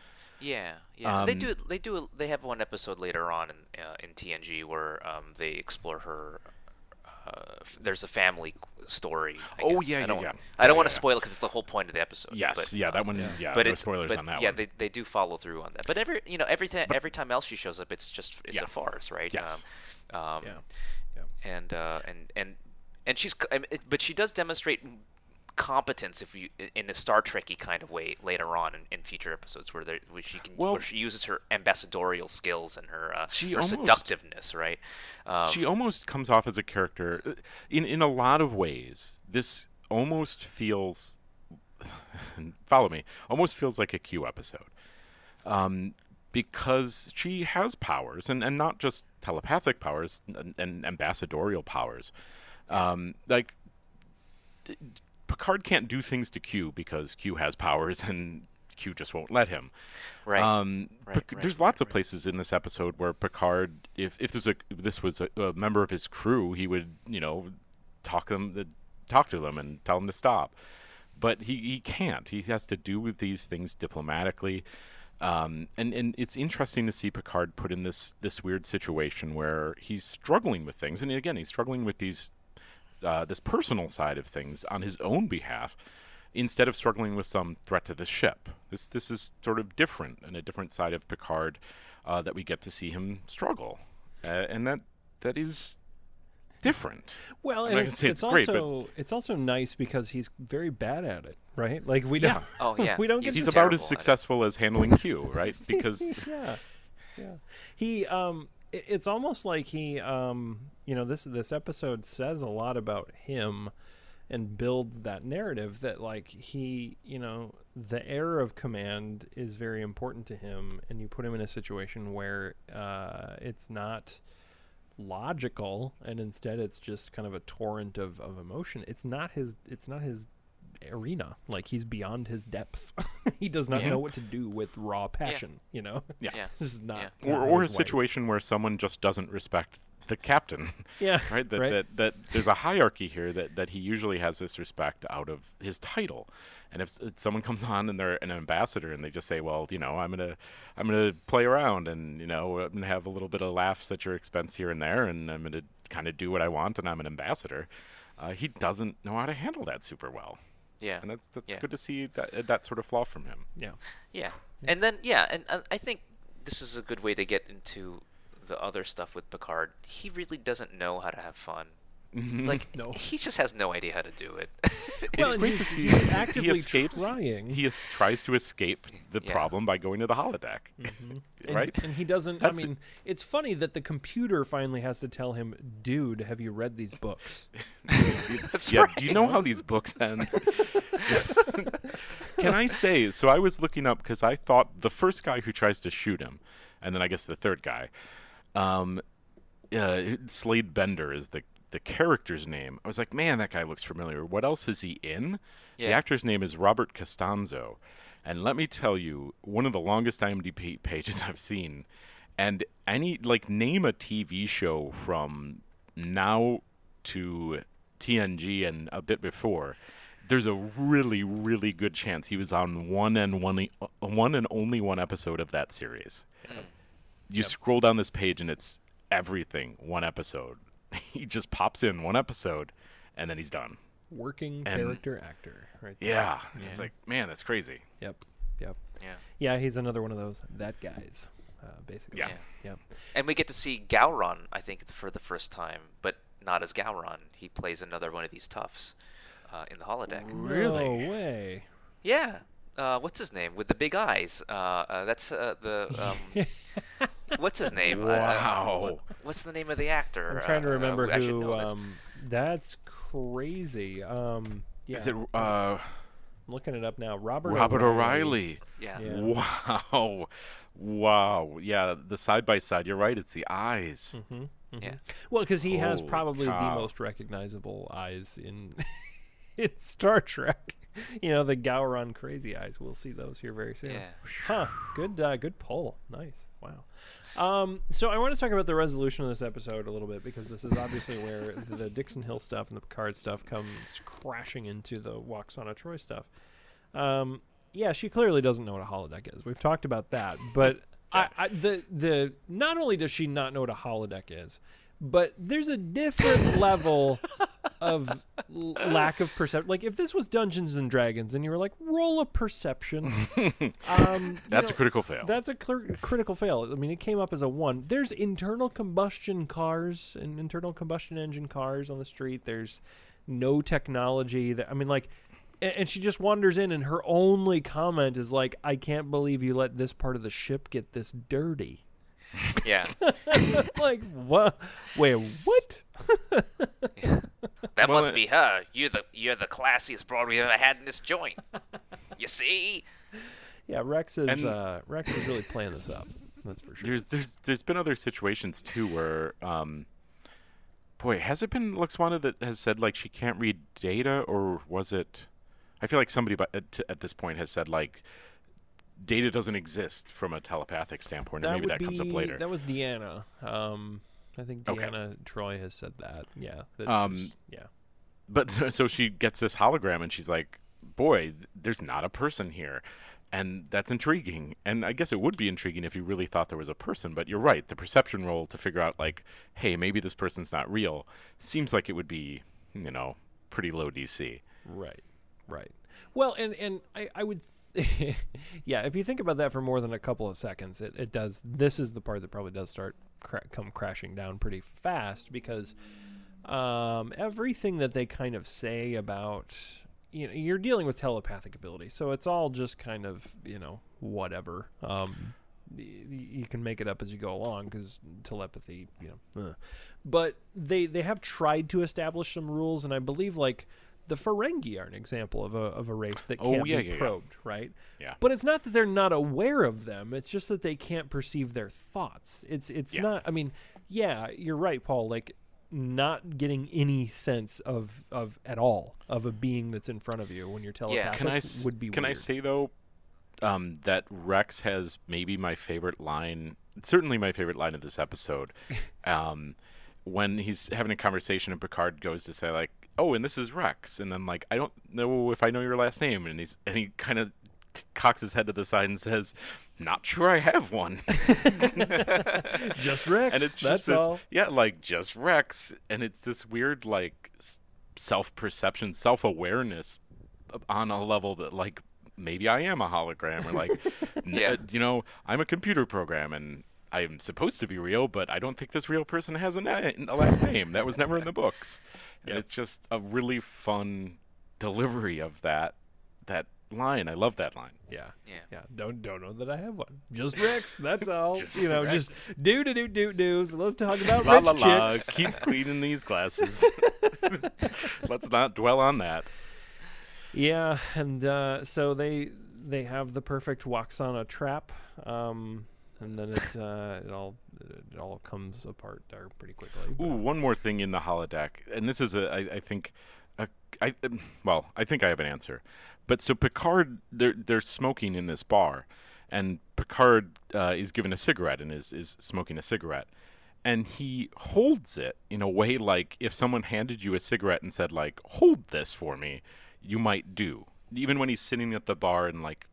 Yeah, yeah. they Um, do. They do. They have one episode later on in uh, in TNG where um, they explore her. Uh, f- there's a family story. I Oh, guess. yeah, I yeah, don't, yeah. I don't Yeah, want to yeah. spoil it because it's the whole point of the episode. yes but, yeah that um, one yeah, but no it's spoilers but on that yeah, one they they do follow through on that. But every you know every time every time else she shows up, it's just it's Yeah. a farce, right? Yes. Um, um, Yeah. Yeah. And uh, and and and she's c- I mean, it, but she does demonstrate competence if you in a Star Trekky kind of way later on in, in future episodes where there where she can Well- where she uses her ambassadorial skills and her uh, her almost- seductiveness, right? Um, she almost comes off as a character uh, in in a lot of ways this almost feels follow me almost feels like a q episode um, because she has powers and, and not just telepathic powers and, and ambassadorial powers um, like d- picard can't do things to q because q has powers and q just won't let him Right. um, Right, Pic- right, there's right, lots of places in this episode where Picard, if if there's a if this was a, a member of his crew, he would you know talk them the, talk to them and tell them to stop. But he, he can't. He has to do with these things diplomatically. Um, and, and it's interesting to see Picard put in this this weird situation where he's struggling with things, and again he's struggling with these uh, this personal side of things on his own behalf, instead of struggling with some threat to the ship. This this is sort of different and a different side of Picard uh, that we get to see him struggle, uh, and that that is different. Well, and it's, it's it's great, also it's also nice because he's very bad at it, right? Like we don't. Oh, yeah. we don't He's get He's about as it. successful as handling Q, right? Because yeah, yeah. He um, i- it's almost like he um, you know, this this episode says a lot about him, and builds that narrative that like he, you know, the air of command is very important to him, and you put him in a situation where uh, it's not logical and instead it's just kind of a torrent of, of emotion it's not his it's not his arena like he's beyond his depth he does not Yeah. know what to do with raw passion you know Yeah. Yeah. this is not Yeah. or, or a way. situation where someone just doesn't respect the captain. yeah right? That, right that that there's a hierarchy here that, that he usually has this respect out of his title. And if, if someone comes on and they're an ambassador and they just say, well, you know, I'm gonna I'm gonna play around and you know I'm gonna have a little bit of laughs at your expense here and there, and I'm gonna kind of do what I want, and I'm an ambassador. Uh, he doesn't know how to handle that super well, yeah. and that's that's Yeah. good to see that uh, that sort of flaw from him. yeah Yeah, and then yeah, and uh, I think this is a good way to get into the other stuff with Picard. He really doesn't know how to have fun. Like No. he just has no idea how to do it. well It's and great he's, to see he's he actively escapes- trying He is, tries to escape the Yeah. problem by going to the holodeck, and, right? and he doesn't That's- i mean it's funny that the computer finally has to tell him dude have you read these books That's yeah, right. do you know how these books end? Can I say? So I was looking up because I thought the first guy who tries to shoot him, and then I guess the third guy, um, uh, Slade Bender is the the character's name. I was like, man, that guy looks familiar. What else is he in? The actor's name is Robert Costanzo, And let me tell you, one of the longest IMDb pages I've seen. And any like name a TV show from now to TNG and a bit before. There's a really, really good chance he was on one and one, one and only one episode of that series. Hmm. You scroll down this page and it's everything one episode. he just pops in one episode, and then he's done. Working And- character actor, right there. Yeah, it's like man, that's crazy. Yep. Yep. Yeah. Yeah, he's another one of those that guys, uh, basically. Yeah. Yep. And we get to see Gowron, I think, for the first time, but not as Gowron. He plays another one of these toughs uh, in the holodeck. Really? No way. Yeah. Uh, what's his name with the big eyes? Uh, uh, that's uh, the. Um, what's his name? I- I- Wow. what- what's the name of the actor? I'm trying to Uh, remember I should who. Um, that's crazy. Um, yeah. Is it uh, I'm looking it up now. Robert. Robert O'Reilly. O'Reilly? yeah. Yeah. Wow, wow. Yeah, the side by side. You're right. It's the eyes. Mm-hmm. Yeah. Well, because he has Holy probably the most recognizable eyes in in Star Trek. You know, the Gowron crazy eyes. We'll see those here very soon. Yeah. Huh. Good. Uh, good poll. Nice. Wow. Um, so I want to talk about the resolution of this episode a little bit because this is obviously where the Dixon Hill stuff and the Picard stuff comes crashing into the Lwaxana Troi stuff. Um, yeah, she clearly doesn't know what a holodeck is. We've talked about that, but I, I, the the not only does she not know what a holodeck is, but there's a different level of l- lack of perception. Like if this was Dungeons and Dragons and you were like, roll a perception, um, That's know, a critical fail. that's a cl- critical fail. I mean, it came up as a one. There's internal combustion cars and internal combustion engine cars on the street. There's no technology that I mean, like, and she just wanders in, and her only comment is like, "I can't believe you let this part of the ship get this dirty." Yeah. like, what? Wait, what? That Well, must be her. You're the you're the classiest broad we've ever had in this joint. you see? Yeah, Rex is And- uh, Rex is really playing this up. That's for sure. There's there's there's been other situations too where um boy, has it been Lwaxana that has said like she can't read data or was it I feel like somebody by, at, at this point has said like data doesn't exist from a telepathic standpoint or maybe that comes up later. That was Deanna. Um, I think Okay. Deanna Troi has said that. Yeah. That Um, yeah. But so she gets this hologram and she's like, "Boy, there's not a person here." And that's intriguing. And I guess it would be intriguing if you really thought there was a person, but you're right. The perception roll to figure out like, "Hey, maybe this person's not real." seems like it would be, you know, pretty low DC. Right, right. Well, and and I, I would, th- yeah. If you think about that for more than a couple of seconds, it, it does. This is the part that probably does start cra- come crashing down pretty fast because um, everything that they kind of say about you know you're dealing with telepathic ability, so it's all just kind of you know whatever. Um, you can make it up as you go along because telepathy, you know. But they they have tried to establish some rules, and I believe like the Ferengi are an example of a of a race that Oh, can't yeah, be yeah, yeah. probed, right? Yeah. But it's not that they're not aware of them; it's just that they can't perceive their thoughts. It's it's Yeah. not. I mean, yeah, you're right, Paul. Like not getting any sense of of at all of a being that's in front of you when you're telepathic Can I would be can I say though um, that Rex has maybe my favorite line, certainly my favorite line of this episode, um, when he's having a conversation and Picard goes to say like, "Oh, and this is Rex," and then like, "I don't know if I know your last name," and he's and he kind of cocks his head to the side and says, "Not sure I have one." just Rex? and it's that's just this, all. yeah, like just Rex, and it's this weird like self-perception, self-awareness on a level that like maybe I am a hologram, or like, Yeah. uh, you know, I'm a computer program, and I'm supposed to be real, but I don't think this real person has a, na- a last name. That was never in the books, and Yep. it's just a really fun delivery of that that line. I love that line. Yeah. Yeah. Yeah. Don't don't know that I have one. Just Rex. That's all. Just you know, Rex. just do do do do do. So let's talk about La rich la la. chicks. Keep cleaning these glasses. Let's not dwell on that. Yeah, and uh, so they they have the perfect Lwaxana trap, um, and then it uh, it all it all comes apart there pretty quickly. but- Ooh, one more thing in the holodeck, and this is a I, I think a I um, well, I think I have an answer. But so Picard, they're they're smoking in this bar, and Picard uh, is given a cigarette and is is smoking a cigarette, and he holds it in a way like if someone handed you a cigarette and said like hold this for me, you might do. Even when he's sitting at the bar and like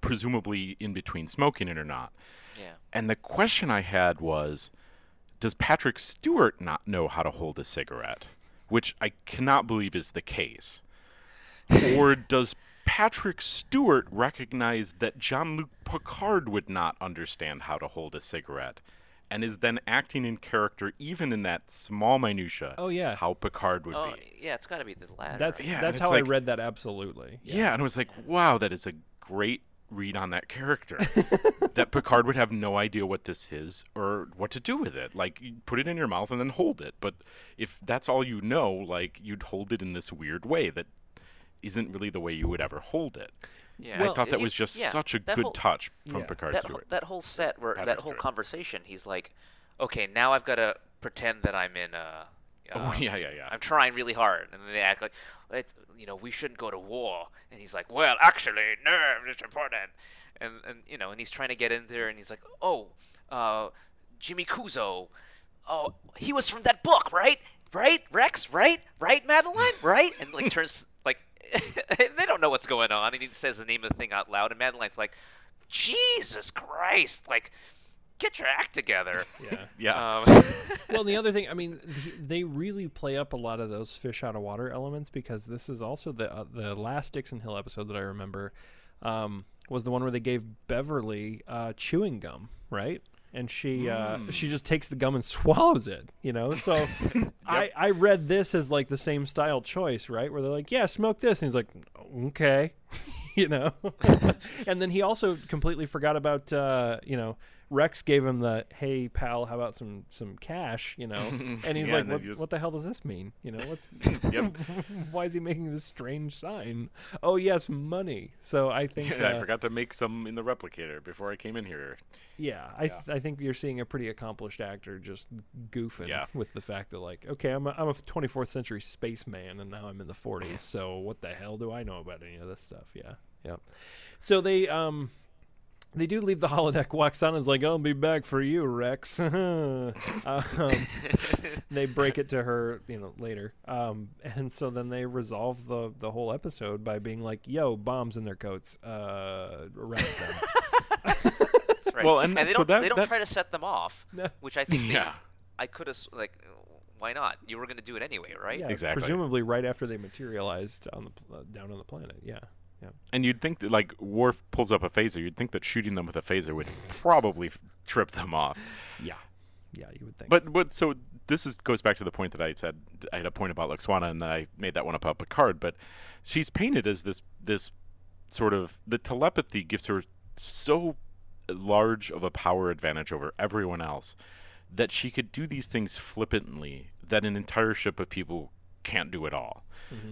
presumably in between smoking it or not. Yeah. And the question I had was, does Patrick Stewart not know how to hold a cigarette? Which I cannot believe is the case. or does Patrick Stewart recognize that Jean Luc Picard would not understand how to hold a cigarette? And is then acting in character, even in that small minutia, Oh, yeah. how Picard would Oh, be. yeah, it's got to be the latter. That's Yeah, that's it's how I read that. Absolutely. Yeah. and I was like, wow, that is a great read on that character. that Picard would have no idea what this is or what to do with it. Like, you put it in your mouth and then hold it. But if that's all you know, like, you'd hold it in this weird way that isn't really the way you would ever hold it. yeah. Well, I thought that was just yeah, such a good whole- touch from Yeah. Picard that, whole, Stewart. that whole set where Patrick that whole Stewart. conversation he's like okay now i've got to pretend that i'm in uh, oh, uh, yeah, yeah, yeah. i'm trying really hard and then they act like "It- you know we shouldn't go to war. And he's like well actually no it's important and and you know and he's trying to get in there and he's like oh uh jimmy kuzo. Oh he was from that book right? Right rex? Right? Right madeline? Right? And like turns like they don't know what's going on. And he says the name of the thing out loud. And madeline's like jesus christ like get your act together Yeah. yeah. um, well, the other thing, I mean, they really play up a lot of those fish out of water elements because this is also the uh, the last Dixon Hill episode that I remember um, was the one where they gave Beverly uh, chewing gum, right? And she uh, she just takes the gum and swallows it, you know. So I I read this as like the same style choice, right? Where they're like, yeah, smoke this, and he's like, okay, you know. and then he also completely forgot about uh, you know. Rex gave him the "Hey pal, how about some some cash?" You know, and he's Yeah, like, and what, just- "What the hell does this mean?" You know, what's why is he making this strange sign? Oh yes, money. So I think I uh, forgot to make some in the replicator before I came in here. yeah, I th- I think you're seeing a pretty accomplished actor just goofing Yeah. with the fact that like, okay, I'm a, I'm a 24th century spaceman and now I'm in the 40s. So what the hell do I know about any of this stuff? Yeah, yeah. So they um they do leave the holodeck. Lwaxana's like, "I'll be back for you, Rex." um, they break it to her, you know, later. Um, and so then they resolve the the whole episode by being like, "Yo, bombs in their coats. Uh, arrest them." That's right. Well, and they so don't that- they don't that- try to set them off, No. which I think they- Yeah. I could have like, why not? You were going to do it anyway, right? Yeah, Exactly. Presumably right after they materialized on the uh, down on the planet. Yeah. Yeah. And you'd think that, like, Worf pulls up a phaser, you'd think that shooting them with a phaser would probably trip them off. Yeah. Yeah, you would think. But but so this is goes back to the point that I said I had a point about Lwaxana and then I made that one about Picard. But she's painted as this this sort of the telepathy gives her so large of a power advantage over everyone else that she could do these things flippantly that an entire ship of people can't do it all.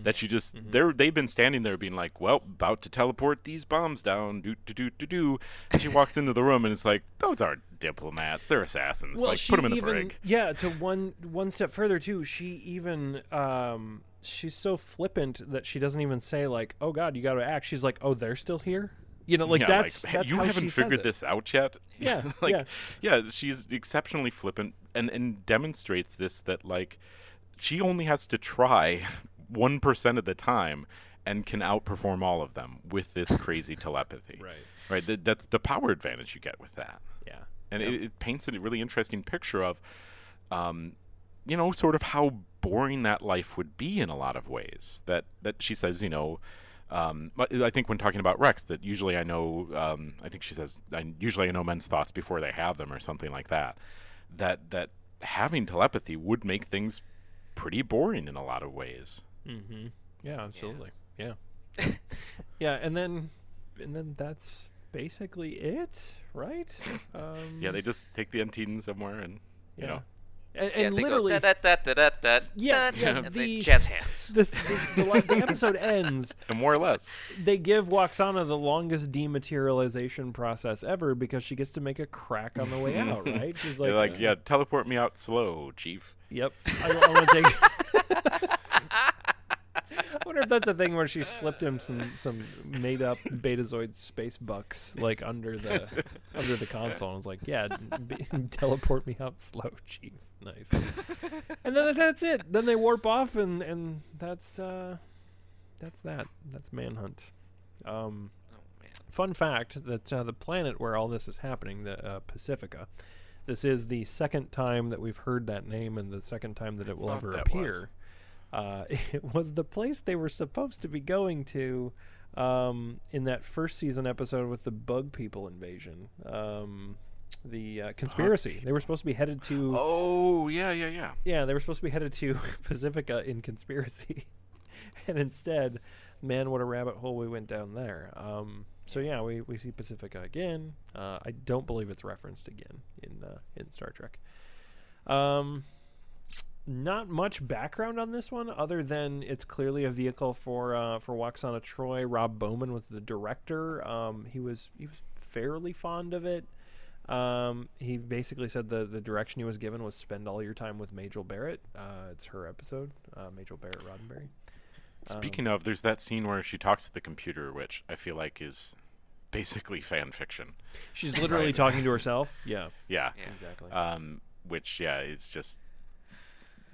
That she just they're they've been standing there being like, well, about to teleport these bombs down, do do do do do. And she walks into the room and it's like, those aren't diplomats, they're assassins. like she put them in the even brig. yeah to one one step further too. She even um she's so flippant that she doesn't even say like, "Oh God, you got to act." She's like, "Oh, they're still here." You know, like yeah, that's like, that's you haven't figured this out yet. Yeah, like yeah. yeah, she's exceptionally flippant and and demonstrates this that like she only has to try one percent of the time and can outperform all of them with this crazy telepathy. Right. Right. That, that's the power advantage you get with that. Yeah. and Yep. it, it paints a really interesting picture of, um, you know, sort of how boring that life would be in a lot of ways. That that she says, you know, um, I think when talking about Rex, that usually I know, um, I think she says, I usually I know men's thoughts before they have them, or something like that. That that having telepathy would make things pretty boring in a lot of ways. Mm-hmm. Yeah, absolutely. Yeah. Yeah, and then and then that's basically it, right? Um, Yeah, they just take the antenna somewhere and you yeah. know. And, and they literally, go, da, da, da, da, da, Yeah, da, yeah, the- jazz hands. this, this the, the episode ends. And more or less. They give Lwaxana the longest dematerialization process ever because she gets to make a crack on the way out. Right? She's like, They're like, uh, yeah, teleport me out slow, chief. Yep. I, I want to take. I wonder if that's a thing where she slipped him some some made up Betazoid space bucks like under the under the console and was like, yeah, b- teleport me out slow, chief. Nice. And then that's it. Then they warp off and and that's uh that's that. That's Manhunt. Um Oh man. fun fact that uh, the planet where all this is happening, the uh, Pacifica, this is the second time that we've heard that name and the second time that it will ever appear. Uh, it was the place they were supposed to be going to um, in that first season episode with the bug people invasion. Um, the uh, conspiracy. They were supposed to be headed to. Oh yeah, yeah, yeah. Yeah, they were supposed to be headed to Pacifica in conspiracy, and instead, man, what a rabbit hole we went down there. Um, so yeah, we, we see Pacifica again. Uh, I don't believe it's referenced again in uh, in Star Trek. Um, not much background on this one, other than it's clearly a vehicle for uh, for Lwaxana Troi. Rob Bowman was the director. Um, he was he was fairly fond of it. Um, he basically said the the direction he was given was spend all your time with Majel Barrett. Uh, it's her episode, uh, Majel Barrett Roddenberry. Speaking of, there's that scene where she talks to the computer, which I feel like is basically fan fiction. She's literally Right. talking to herself. Yeah, Yeah. Yeah. exactly. Um, which yeah, it's just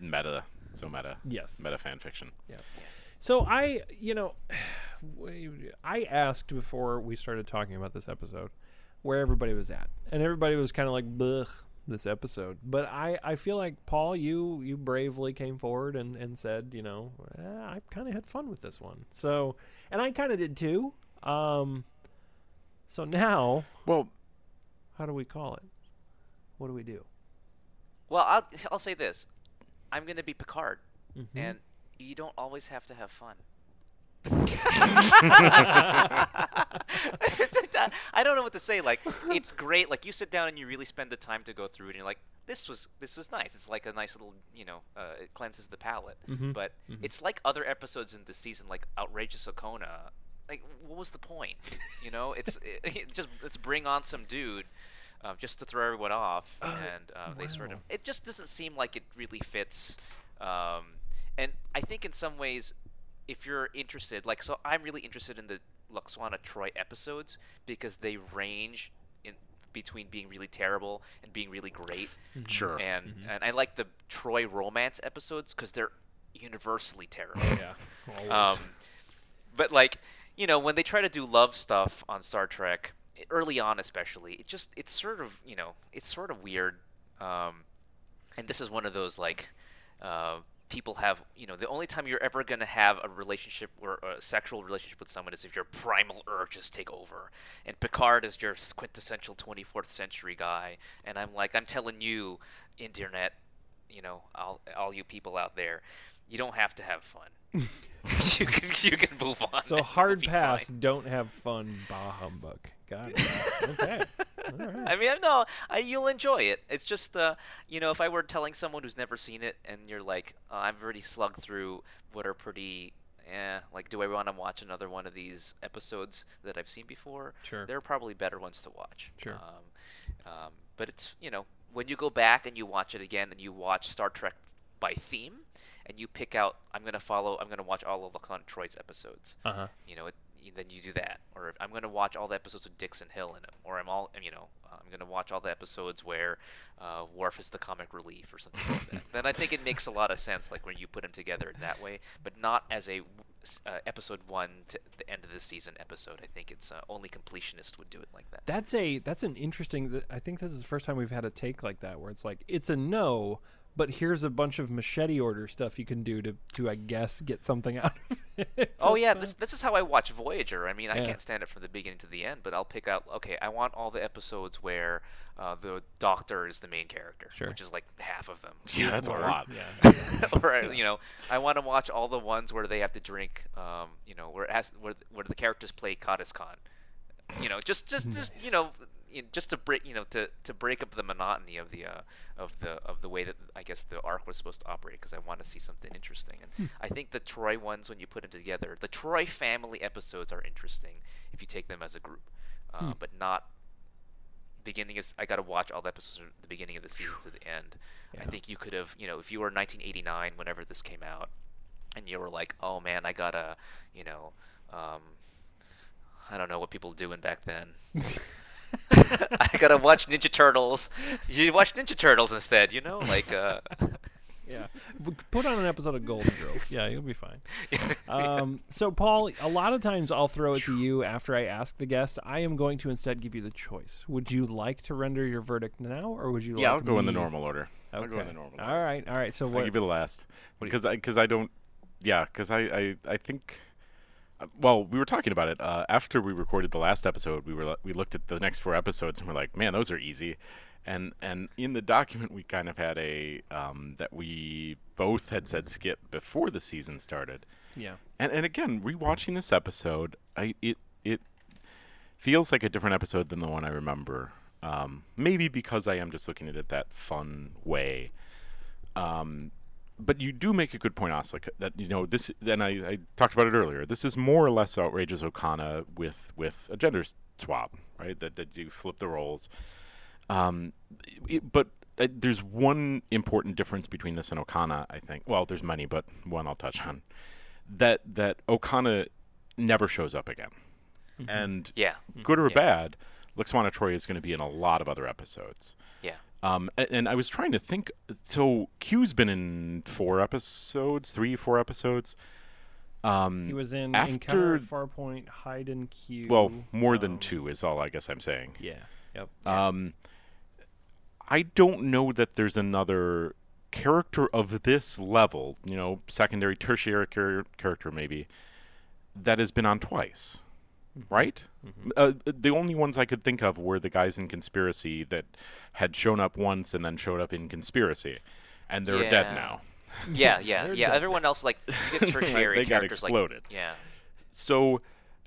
meta, so meta, yes. meta fan fiction. Yeah. So I, you know, I asked before we started talking about this episode where everybody was at, and everybody was kind of like, "Blech, this episode." But I, I feel like Paul, you, you bravely came forward and and said, you know, eh, I kind of had fun with this one. So, and I kind of did too. Um, so now, Well, how do we call it? What do we do? Well, I'll I'll say this. I'm gonna be Picard, Mhm. and you don't always have to have fun. I don't know what to say. Like, it's great. Like, you sit down and you really spend the time to go through it, and you're like, this was this was nice. It's like a nice little, you know, uh, it cleanses the palate. Mhm. But Mhm. it's like other episodes in the season, like Outrageous Okona. Like, what was the point? You know, it's it, it just let's bring on some dude. Uh, just to throw everyone off, and uh, they sort of—it just doesn't seem like it really fits. Um, and I think in some ways, if you're interested, like, so I'm really interested in the Lwaxana Troi episodes because they range in between being really terrible and being really great. sure. And and I like the Troi romance episodes because they're universally terrible. Yeah. Um, but like, you know, when they try to do love stuff on Star Trek, early on especially, it just it's sort of you know it's sort of weird. Um, and this is one of those like uh, people have you know the only time you're ever going to have a relationship or a sexual relationship with someone is if your primal urges take over. And picard is your quintessential 24th century guy and i'm like i'm telling you internet you know all, all you people out there you don't have to have fun you can you can move on So hard pass, fine. don't have fun, bah humbug. Got it. okay. All right. I mean, no, I, you'll enjoy it. It's just, uh, you know, if I were telling someone who's never seen it, and you're like, oh, I've already slugged through what are pretty, eh, like, do I want to watch another one of these episodes that I've seen before? Sure. There are probably better ones to watch. Sure. Um, um, but it's, you know, when you go back and you watch it again, and you watch Star Trek by theme, and you pick out, I'm gonna follow, I'm gonna watch all of Lacon Troi's episodes Uh huh. you know, it, then you do that. Or I'm going to watch all the episodes with Dixon Hill in them, or I'm all, you know, I'm going to watch all the episodes where uh, Worf is the comic relief or something like that. Then I think it makes a lot of sense, like when you put them together in that way, but not as a uh, episode one to the end of the season episode. I think it's uh, only completionist would do it like that. That's a that's an interesting. th- I think this is the first time we've had a take like that where it's like it's a no, but here's a bunch of machete order stuff you can do to to I guess get something out of it. Oh yeah, this, this is how I watch Voyager. I mean, I Yeah. can't stand it from the beginning to the end, but I'll pick out. Okay, I want all the episodes where uh, the Doctor is the main character, Sure. which is like half of them. Yeah, that's a lot. Yeah. or you know, I want to watch all the ones where they have to drink. Um, you know, where it has where where the characters play Kadis-kot. You know, just just, just you know, just to break you know to, to break up the monotony of the uh, of the of the way that I guess the arc was supposed to operate because I want to see something interesting. And I think the Troi ones when you put them together, the Troi family episodes are interesting if you take them as a group, uh, but not beginning of I got to watch all the episodes from the beginning of the season to the end. I think you could have, you know, if you were 1989 whenever this came out, and you were like, "Oh man, I gotta, you know, um, I don't know what people were doing back then." I gotta watch Ninja Turtles. You watch Ninja Turtles instead, you know, like uh, Yeah. Put on an episode of Golden Girls. Yeah, you'll be fine. Um, so, Paul, a lot of times I'll throw it to you after I ask the guest. I am going to instead give you the choice. Would you like to render your verdict now, or would you Yeah, like I'll go in the normal order. Okay. I'll go in the normal All order. right. All right. So, I'll what? give you the last What do you- because I because I don't. Yeah, because I, I I think. Uh, Well, we were talking about it uh, after we recorded the last episode. We were we looked at the next four episodes and we're like, man, those are easy. And and in the document we kind of had a um, that we both had said skip before the season started. yeah. And and again, rewatching this episode, I it it feels like a different episode than the one I remember. Um, maybe because I am just looking at it that fun way. Um, but you do make a good point, Oslec, that you know this. And I, I talked about it earlier. This is more or less outrageous Okona with with a gender swap, right? That that you flip the roles. Um, it, but uh, there's one important difference between this and Okona, I think. Well, there's many, but one I'll touch on. That that Okona never shows up again, and yeah, good or Yeah. bad, Lwaxana Troi is going to be in a lot of other episodes. Um, and, I was trying to think. So Q's been in four episodes, three, four episodes. Um, He was in after, Encounter, Farpoint, Hide and Q. well, more than um, two is all I guess I'm saying. Yeah. Yep. Um, I don't know that there's another character of this level, you know, secondary, tertiary char- character maybe, that has been on twice, right? Uh, the only ones I could think of were the guys in Conspiracy that had shown up once and then showed up in Conspiracy, and they're dead now. Yeah, yeah, yeah. dead. Everyone else like tertiary they got exploded. like yeah, So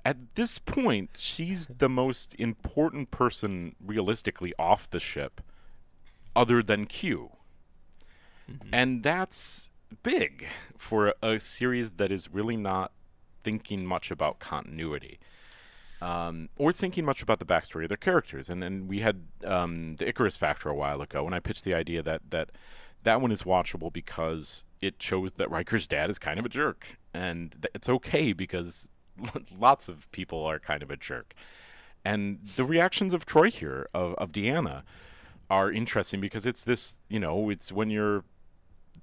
at this point, she's the most important person realistically off the ship, other than Q. And that's big for a, a series that is really not thinking much about continuity. Um, or thinking much about the backstory of their characters. And then we had um, the Icarus Factor a while ago when I pitched the idea that, that that one is watchable because it shows that Riker's dad is kind of a jerk. And th- it's okay because lots of people are kind of a jerk. And the reactions of Troi here, of, of Deanna, are interesting because it's this, you know, it's when your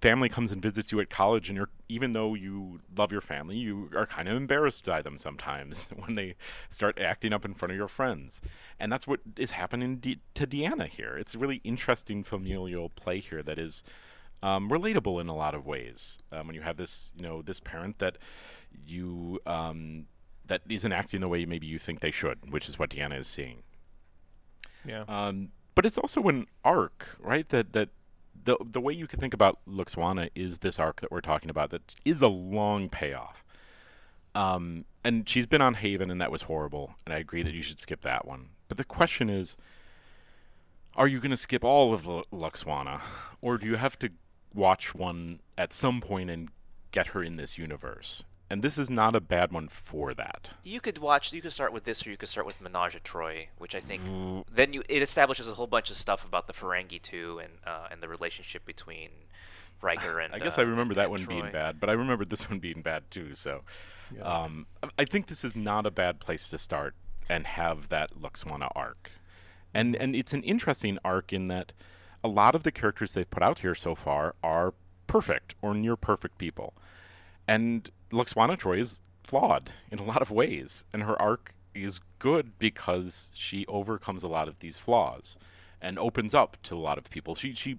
family comes and visits you at college and you're even though you love your family you are kind of embarrassed by them sometimes when they start acting up in front of your friends and that's what is happening De- to deanna here it's a really interesting familial play here that is um, relatable in a lot of ways um, when you have this you know this parent that you um, that isn't acting the way maybe you think they should which is what deanna is seeing Yeah. um, but it's also an arc, right? That that the the way you could think about Lwaxana is this arc that we're talking about. That is a long payoff. Um, and she's been on Haven, and that was horrible. And I agree that you should skip that one. But the question is, are you going to skip all of Lu- Lwaxana, or do you have to watch one at some point and get her in this universe? And this is not a bad one for that. you could watch. You could start with this, or you could start with Menage a Troi, which I think Mm. then you it establishes a whole bunch of stuff about the Ferengi too, and uh, and the relationship between Riker and. I guess uh, I remember that and one being bad, but I remember this one being bad too. So, um, I- I think this is not a bad place to start and have that Lwaxana arc, and and it's an interesting arc in that a lot of the characters they've put out here so far are perfect or near perfect people, and Lwaxana Troi is flawed in a lot of ways, and her arc is good because she overcomes a lot of these flaws and opens up to a lot of people. She she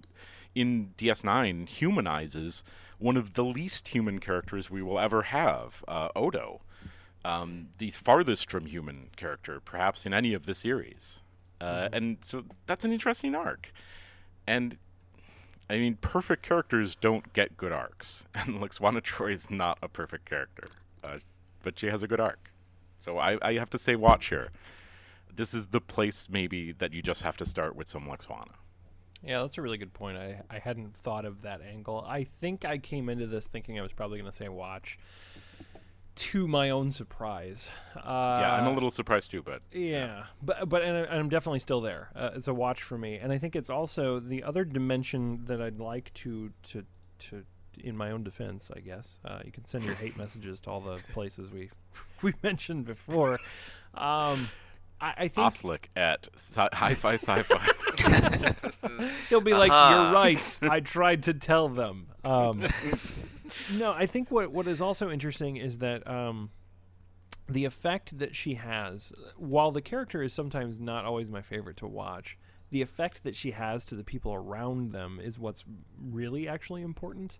in DS9 humanizes one of the least human characters we will ever have, uh, Odo, um, the farthest from human character perhaps in any of the series, uh, and so that's an interesting arc, and. I mean, perfect characters don't get good arcs, and Lwaxana Troi is not a perfect character, uh, but she has a good arc. So I, I have to say, watch here. This is the place maybe that you just have to start with some Lwaxana. Yeah, that's a really good point. I, I hadn't thought of that angle. I think I came into this thinking I was probably going to say watch. To my own surprise. Uh, yeah, I'm a little surprised too, but Yeah, but but and, I- and I'm definitely still there. Uh, it's a watch for me, and I think it's also the other dimension that I'd like to to to in my own defense, I guess. Uh, you can send your hate messages to all the places we we mentioned before. Um, I, I think Oslec at sci- Hi-Fi Sci-Fi. he'll be like, Uh-huh. "You're right. I tried to tell them." Um, no, I think what what is also interesting is that um, the effect that she has, while the character is sometimes not always my favorite to watch, the effect that she has to the people around them is what's really actually important.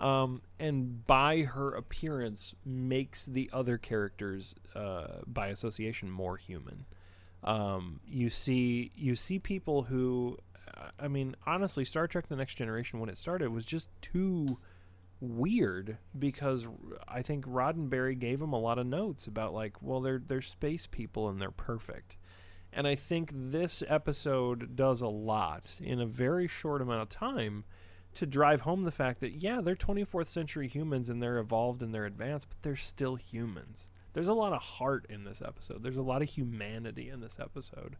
Um, and by her appearance, makes the other characters, uh, by association, more human. Um, you see, you see people who, I mean, honestly, Star Trek: The Next Generation, when it started, was just too weird because I think Roddenberry gave them a lot of notes about like, well, they're they're space people and they're perfect. And I think this episode does a lot in a very short amount of time to drive home the fact that yeah, they're 24th century humans and they're evolved and they're advanced, but they're still humans. There's a lot of heart in this episode. There's a lot of humanity in this episode.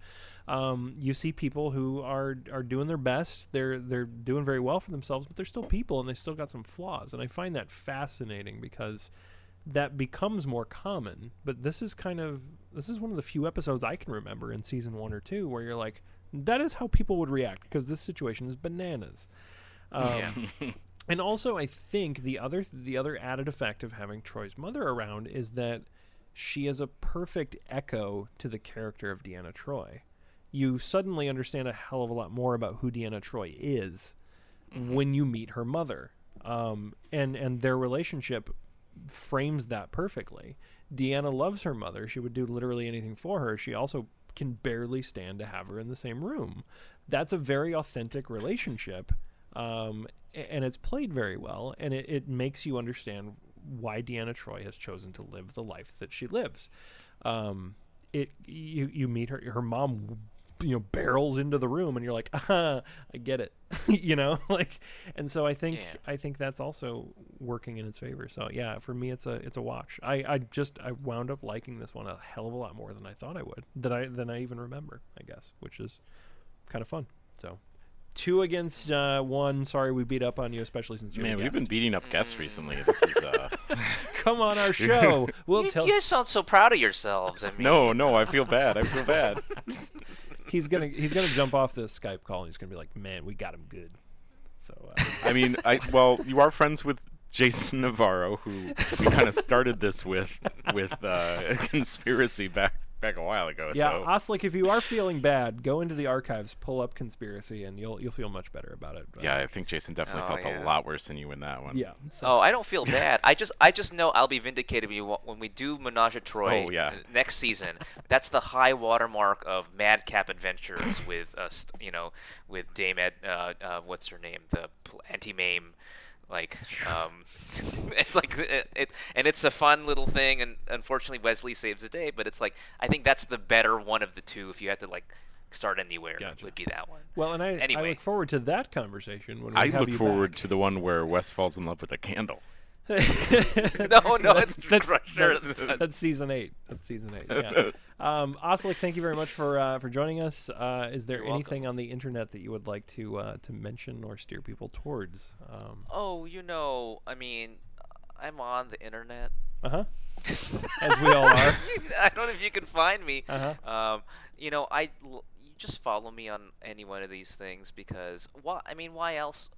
Um, you see people who are are doing their best. They're they're doing very well for themselves, but they're still people and they still got some flaws. And I find that fascinating because that becomes more common. But this is kind of this is one of the few episodes I can remember in season one or two where you're like, that is how people would react because this situation is bananas. Um, and also, I think the other the other added effect of having Troi's mother around is that she is a perfect echo to the character of Deanna Troi. You suddenly understand a hell of a lot more about who Deanna Troi is when you meet her mother, um, and and their relationship frames that perfectly. Deanna loves her mother; she would do literally anything for her. She also can barely stand to have her in the same room. That's a very authentic relationship um, and it's played very well, and it, it makes you understand why Deanna Troi has chosen to live the life that she lives. Um, it you you meet her, her mom, you know, barrels into the room, and you're like, ah, I get it, you know, like, and so I think Yeah. I think that's also working in its favor. So yeah, for me, it's a it's a watch. I, I just I wound up liking this one a hell of a lot more than I thought I would, than I than I even remember, I guess, which is kind of fun. So two against uh, one. Sorry, we beat up on you, especially since you're Man, we've guest. been beating up guests recently. This is uh, Come on our show. We'll you, tell. you guys sound so proud of yourselves. I mean, no, no. I feel bad. I feel bad. He's gonna he's gonna jump off this Skype call and he's gonna be like, "Man, we got him good." So uh, I mean, I well, you are friends with Jason Navarro, who we kind of started this with with uh, a conspiracy back back a while ago. yeah, so Oslec, if you are feeling bad, go into the archives, pull up conspiracy, and you'll you'll feel much better about it. But, yeah, I think Jason definitely Oh, felt yeah. a lot worse than you in that one. yeah. So, Oh, I don't feel bad. I just, I just know I'll be vindicated when, you, when we do Menage a Troi Oh, yeah. next season. That's the high watermark of madcap adventures with, uh, you know, with Dame Ed, uh, uh, what's her name, the pl- Auntie Mame, like, um, it's like it, it, and it's a fun little thing. And unfortunately, Wesley saves the day. But it's like I think that's the better one of the two. If you had to like start anywhere, Gotcha. would be that one. well, and I, I look forward to that conversation when we I have look you forward back. to the one where Wes falls in love with a candle. No, no, it's that's, Crusher that's, that that's season eight. That's season eight. Yeah. um, Oslec, thank you very much for uh, for joining us. Uh, is there You're welcome. anything on the internet that you would like to uh, to mention or steer people towards? Um, Oh, you know, I mean, I'm on the internet. uh huh. As we all are. I don't know if you can find me. Uh-huh. Um, you know, I l- you just follow me on any one of these things because why? I mean, why else?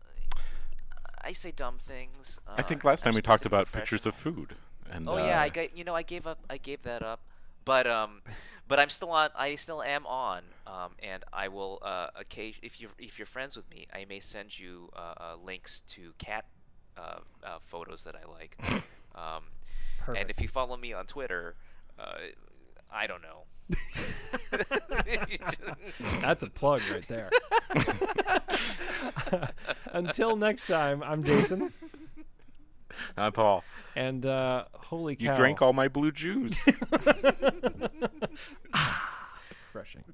I say dumb things. Uh, I think last time we talked about pictures of food. And Oh yeah, I uh, got you know I gave up I gave that up, but um, but I'm still on I still am on um, and I will uh occasion if you if you're friends with me I may send you uh, uh links to cat uh, uh photos that I like, um, and if you follow me on Twitter, uh, I don't know. That's a plug right there. Until next time, I'm Jason, I'm Paul, and uh, holy cow. you drank all my blue juice. Refreshing.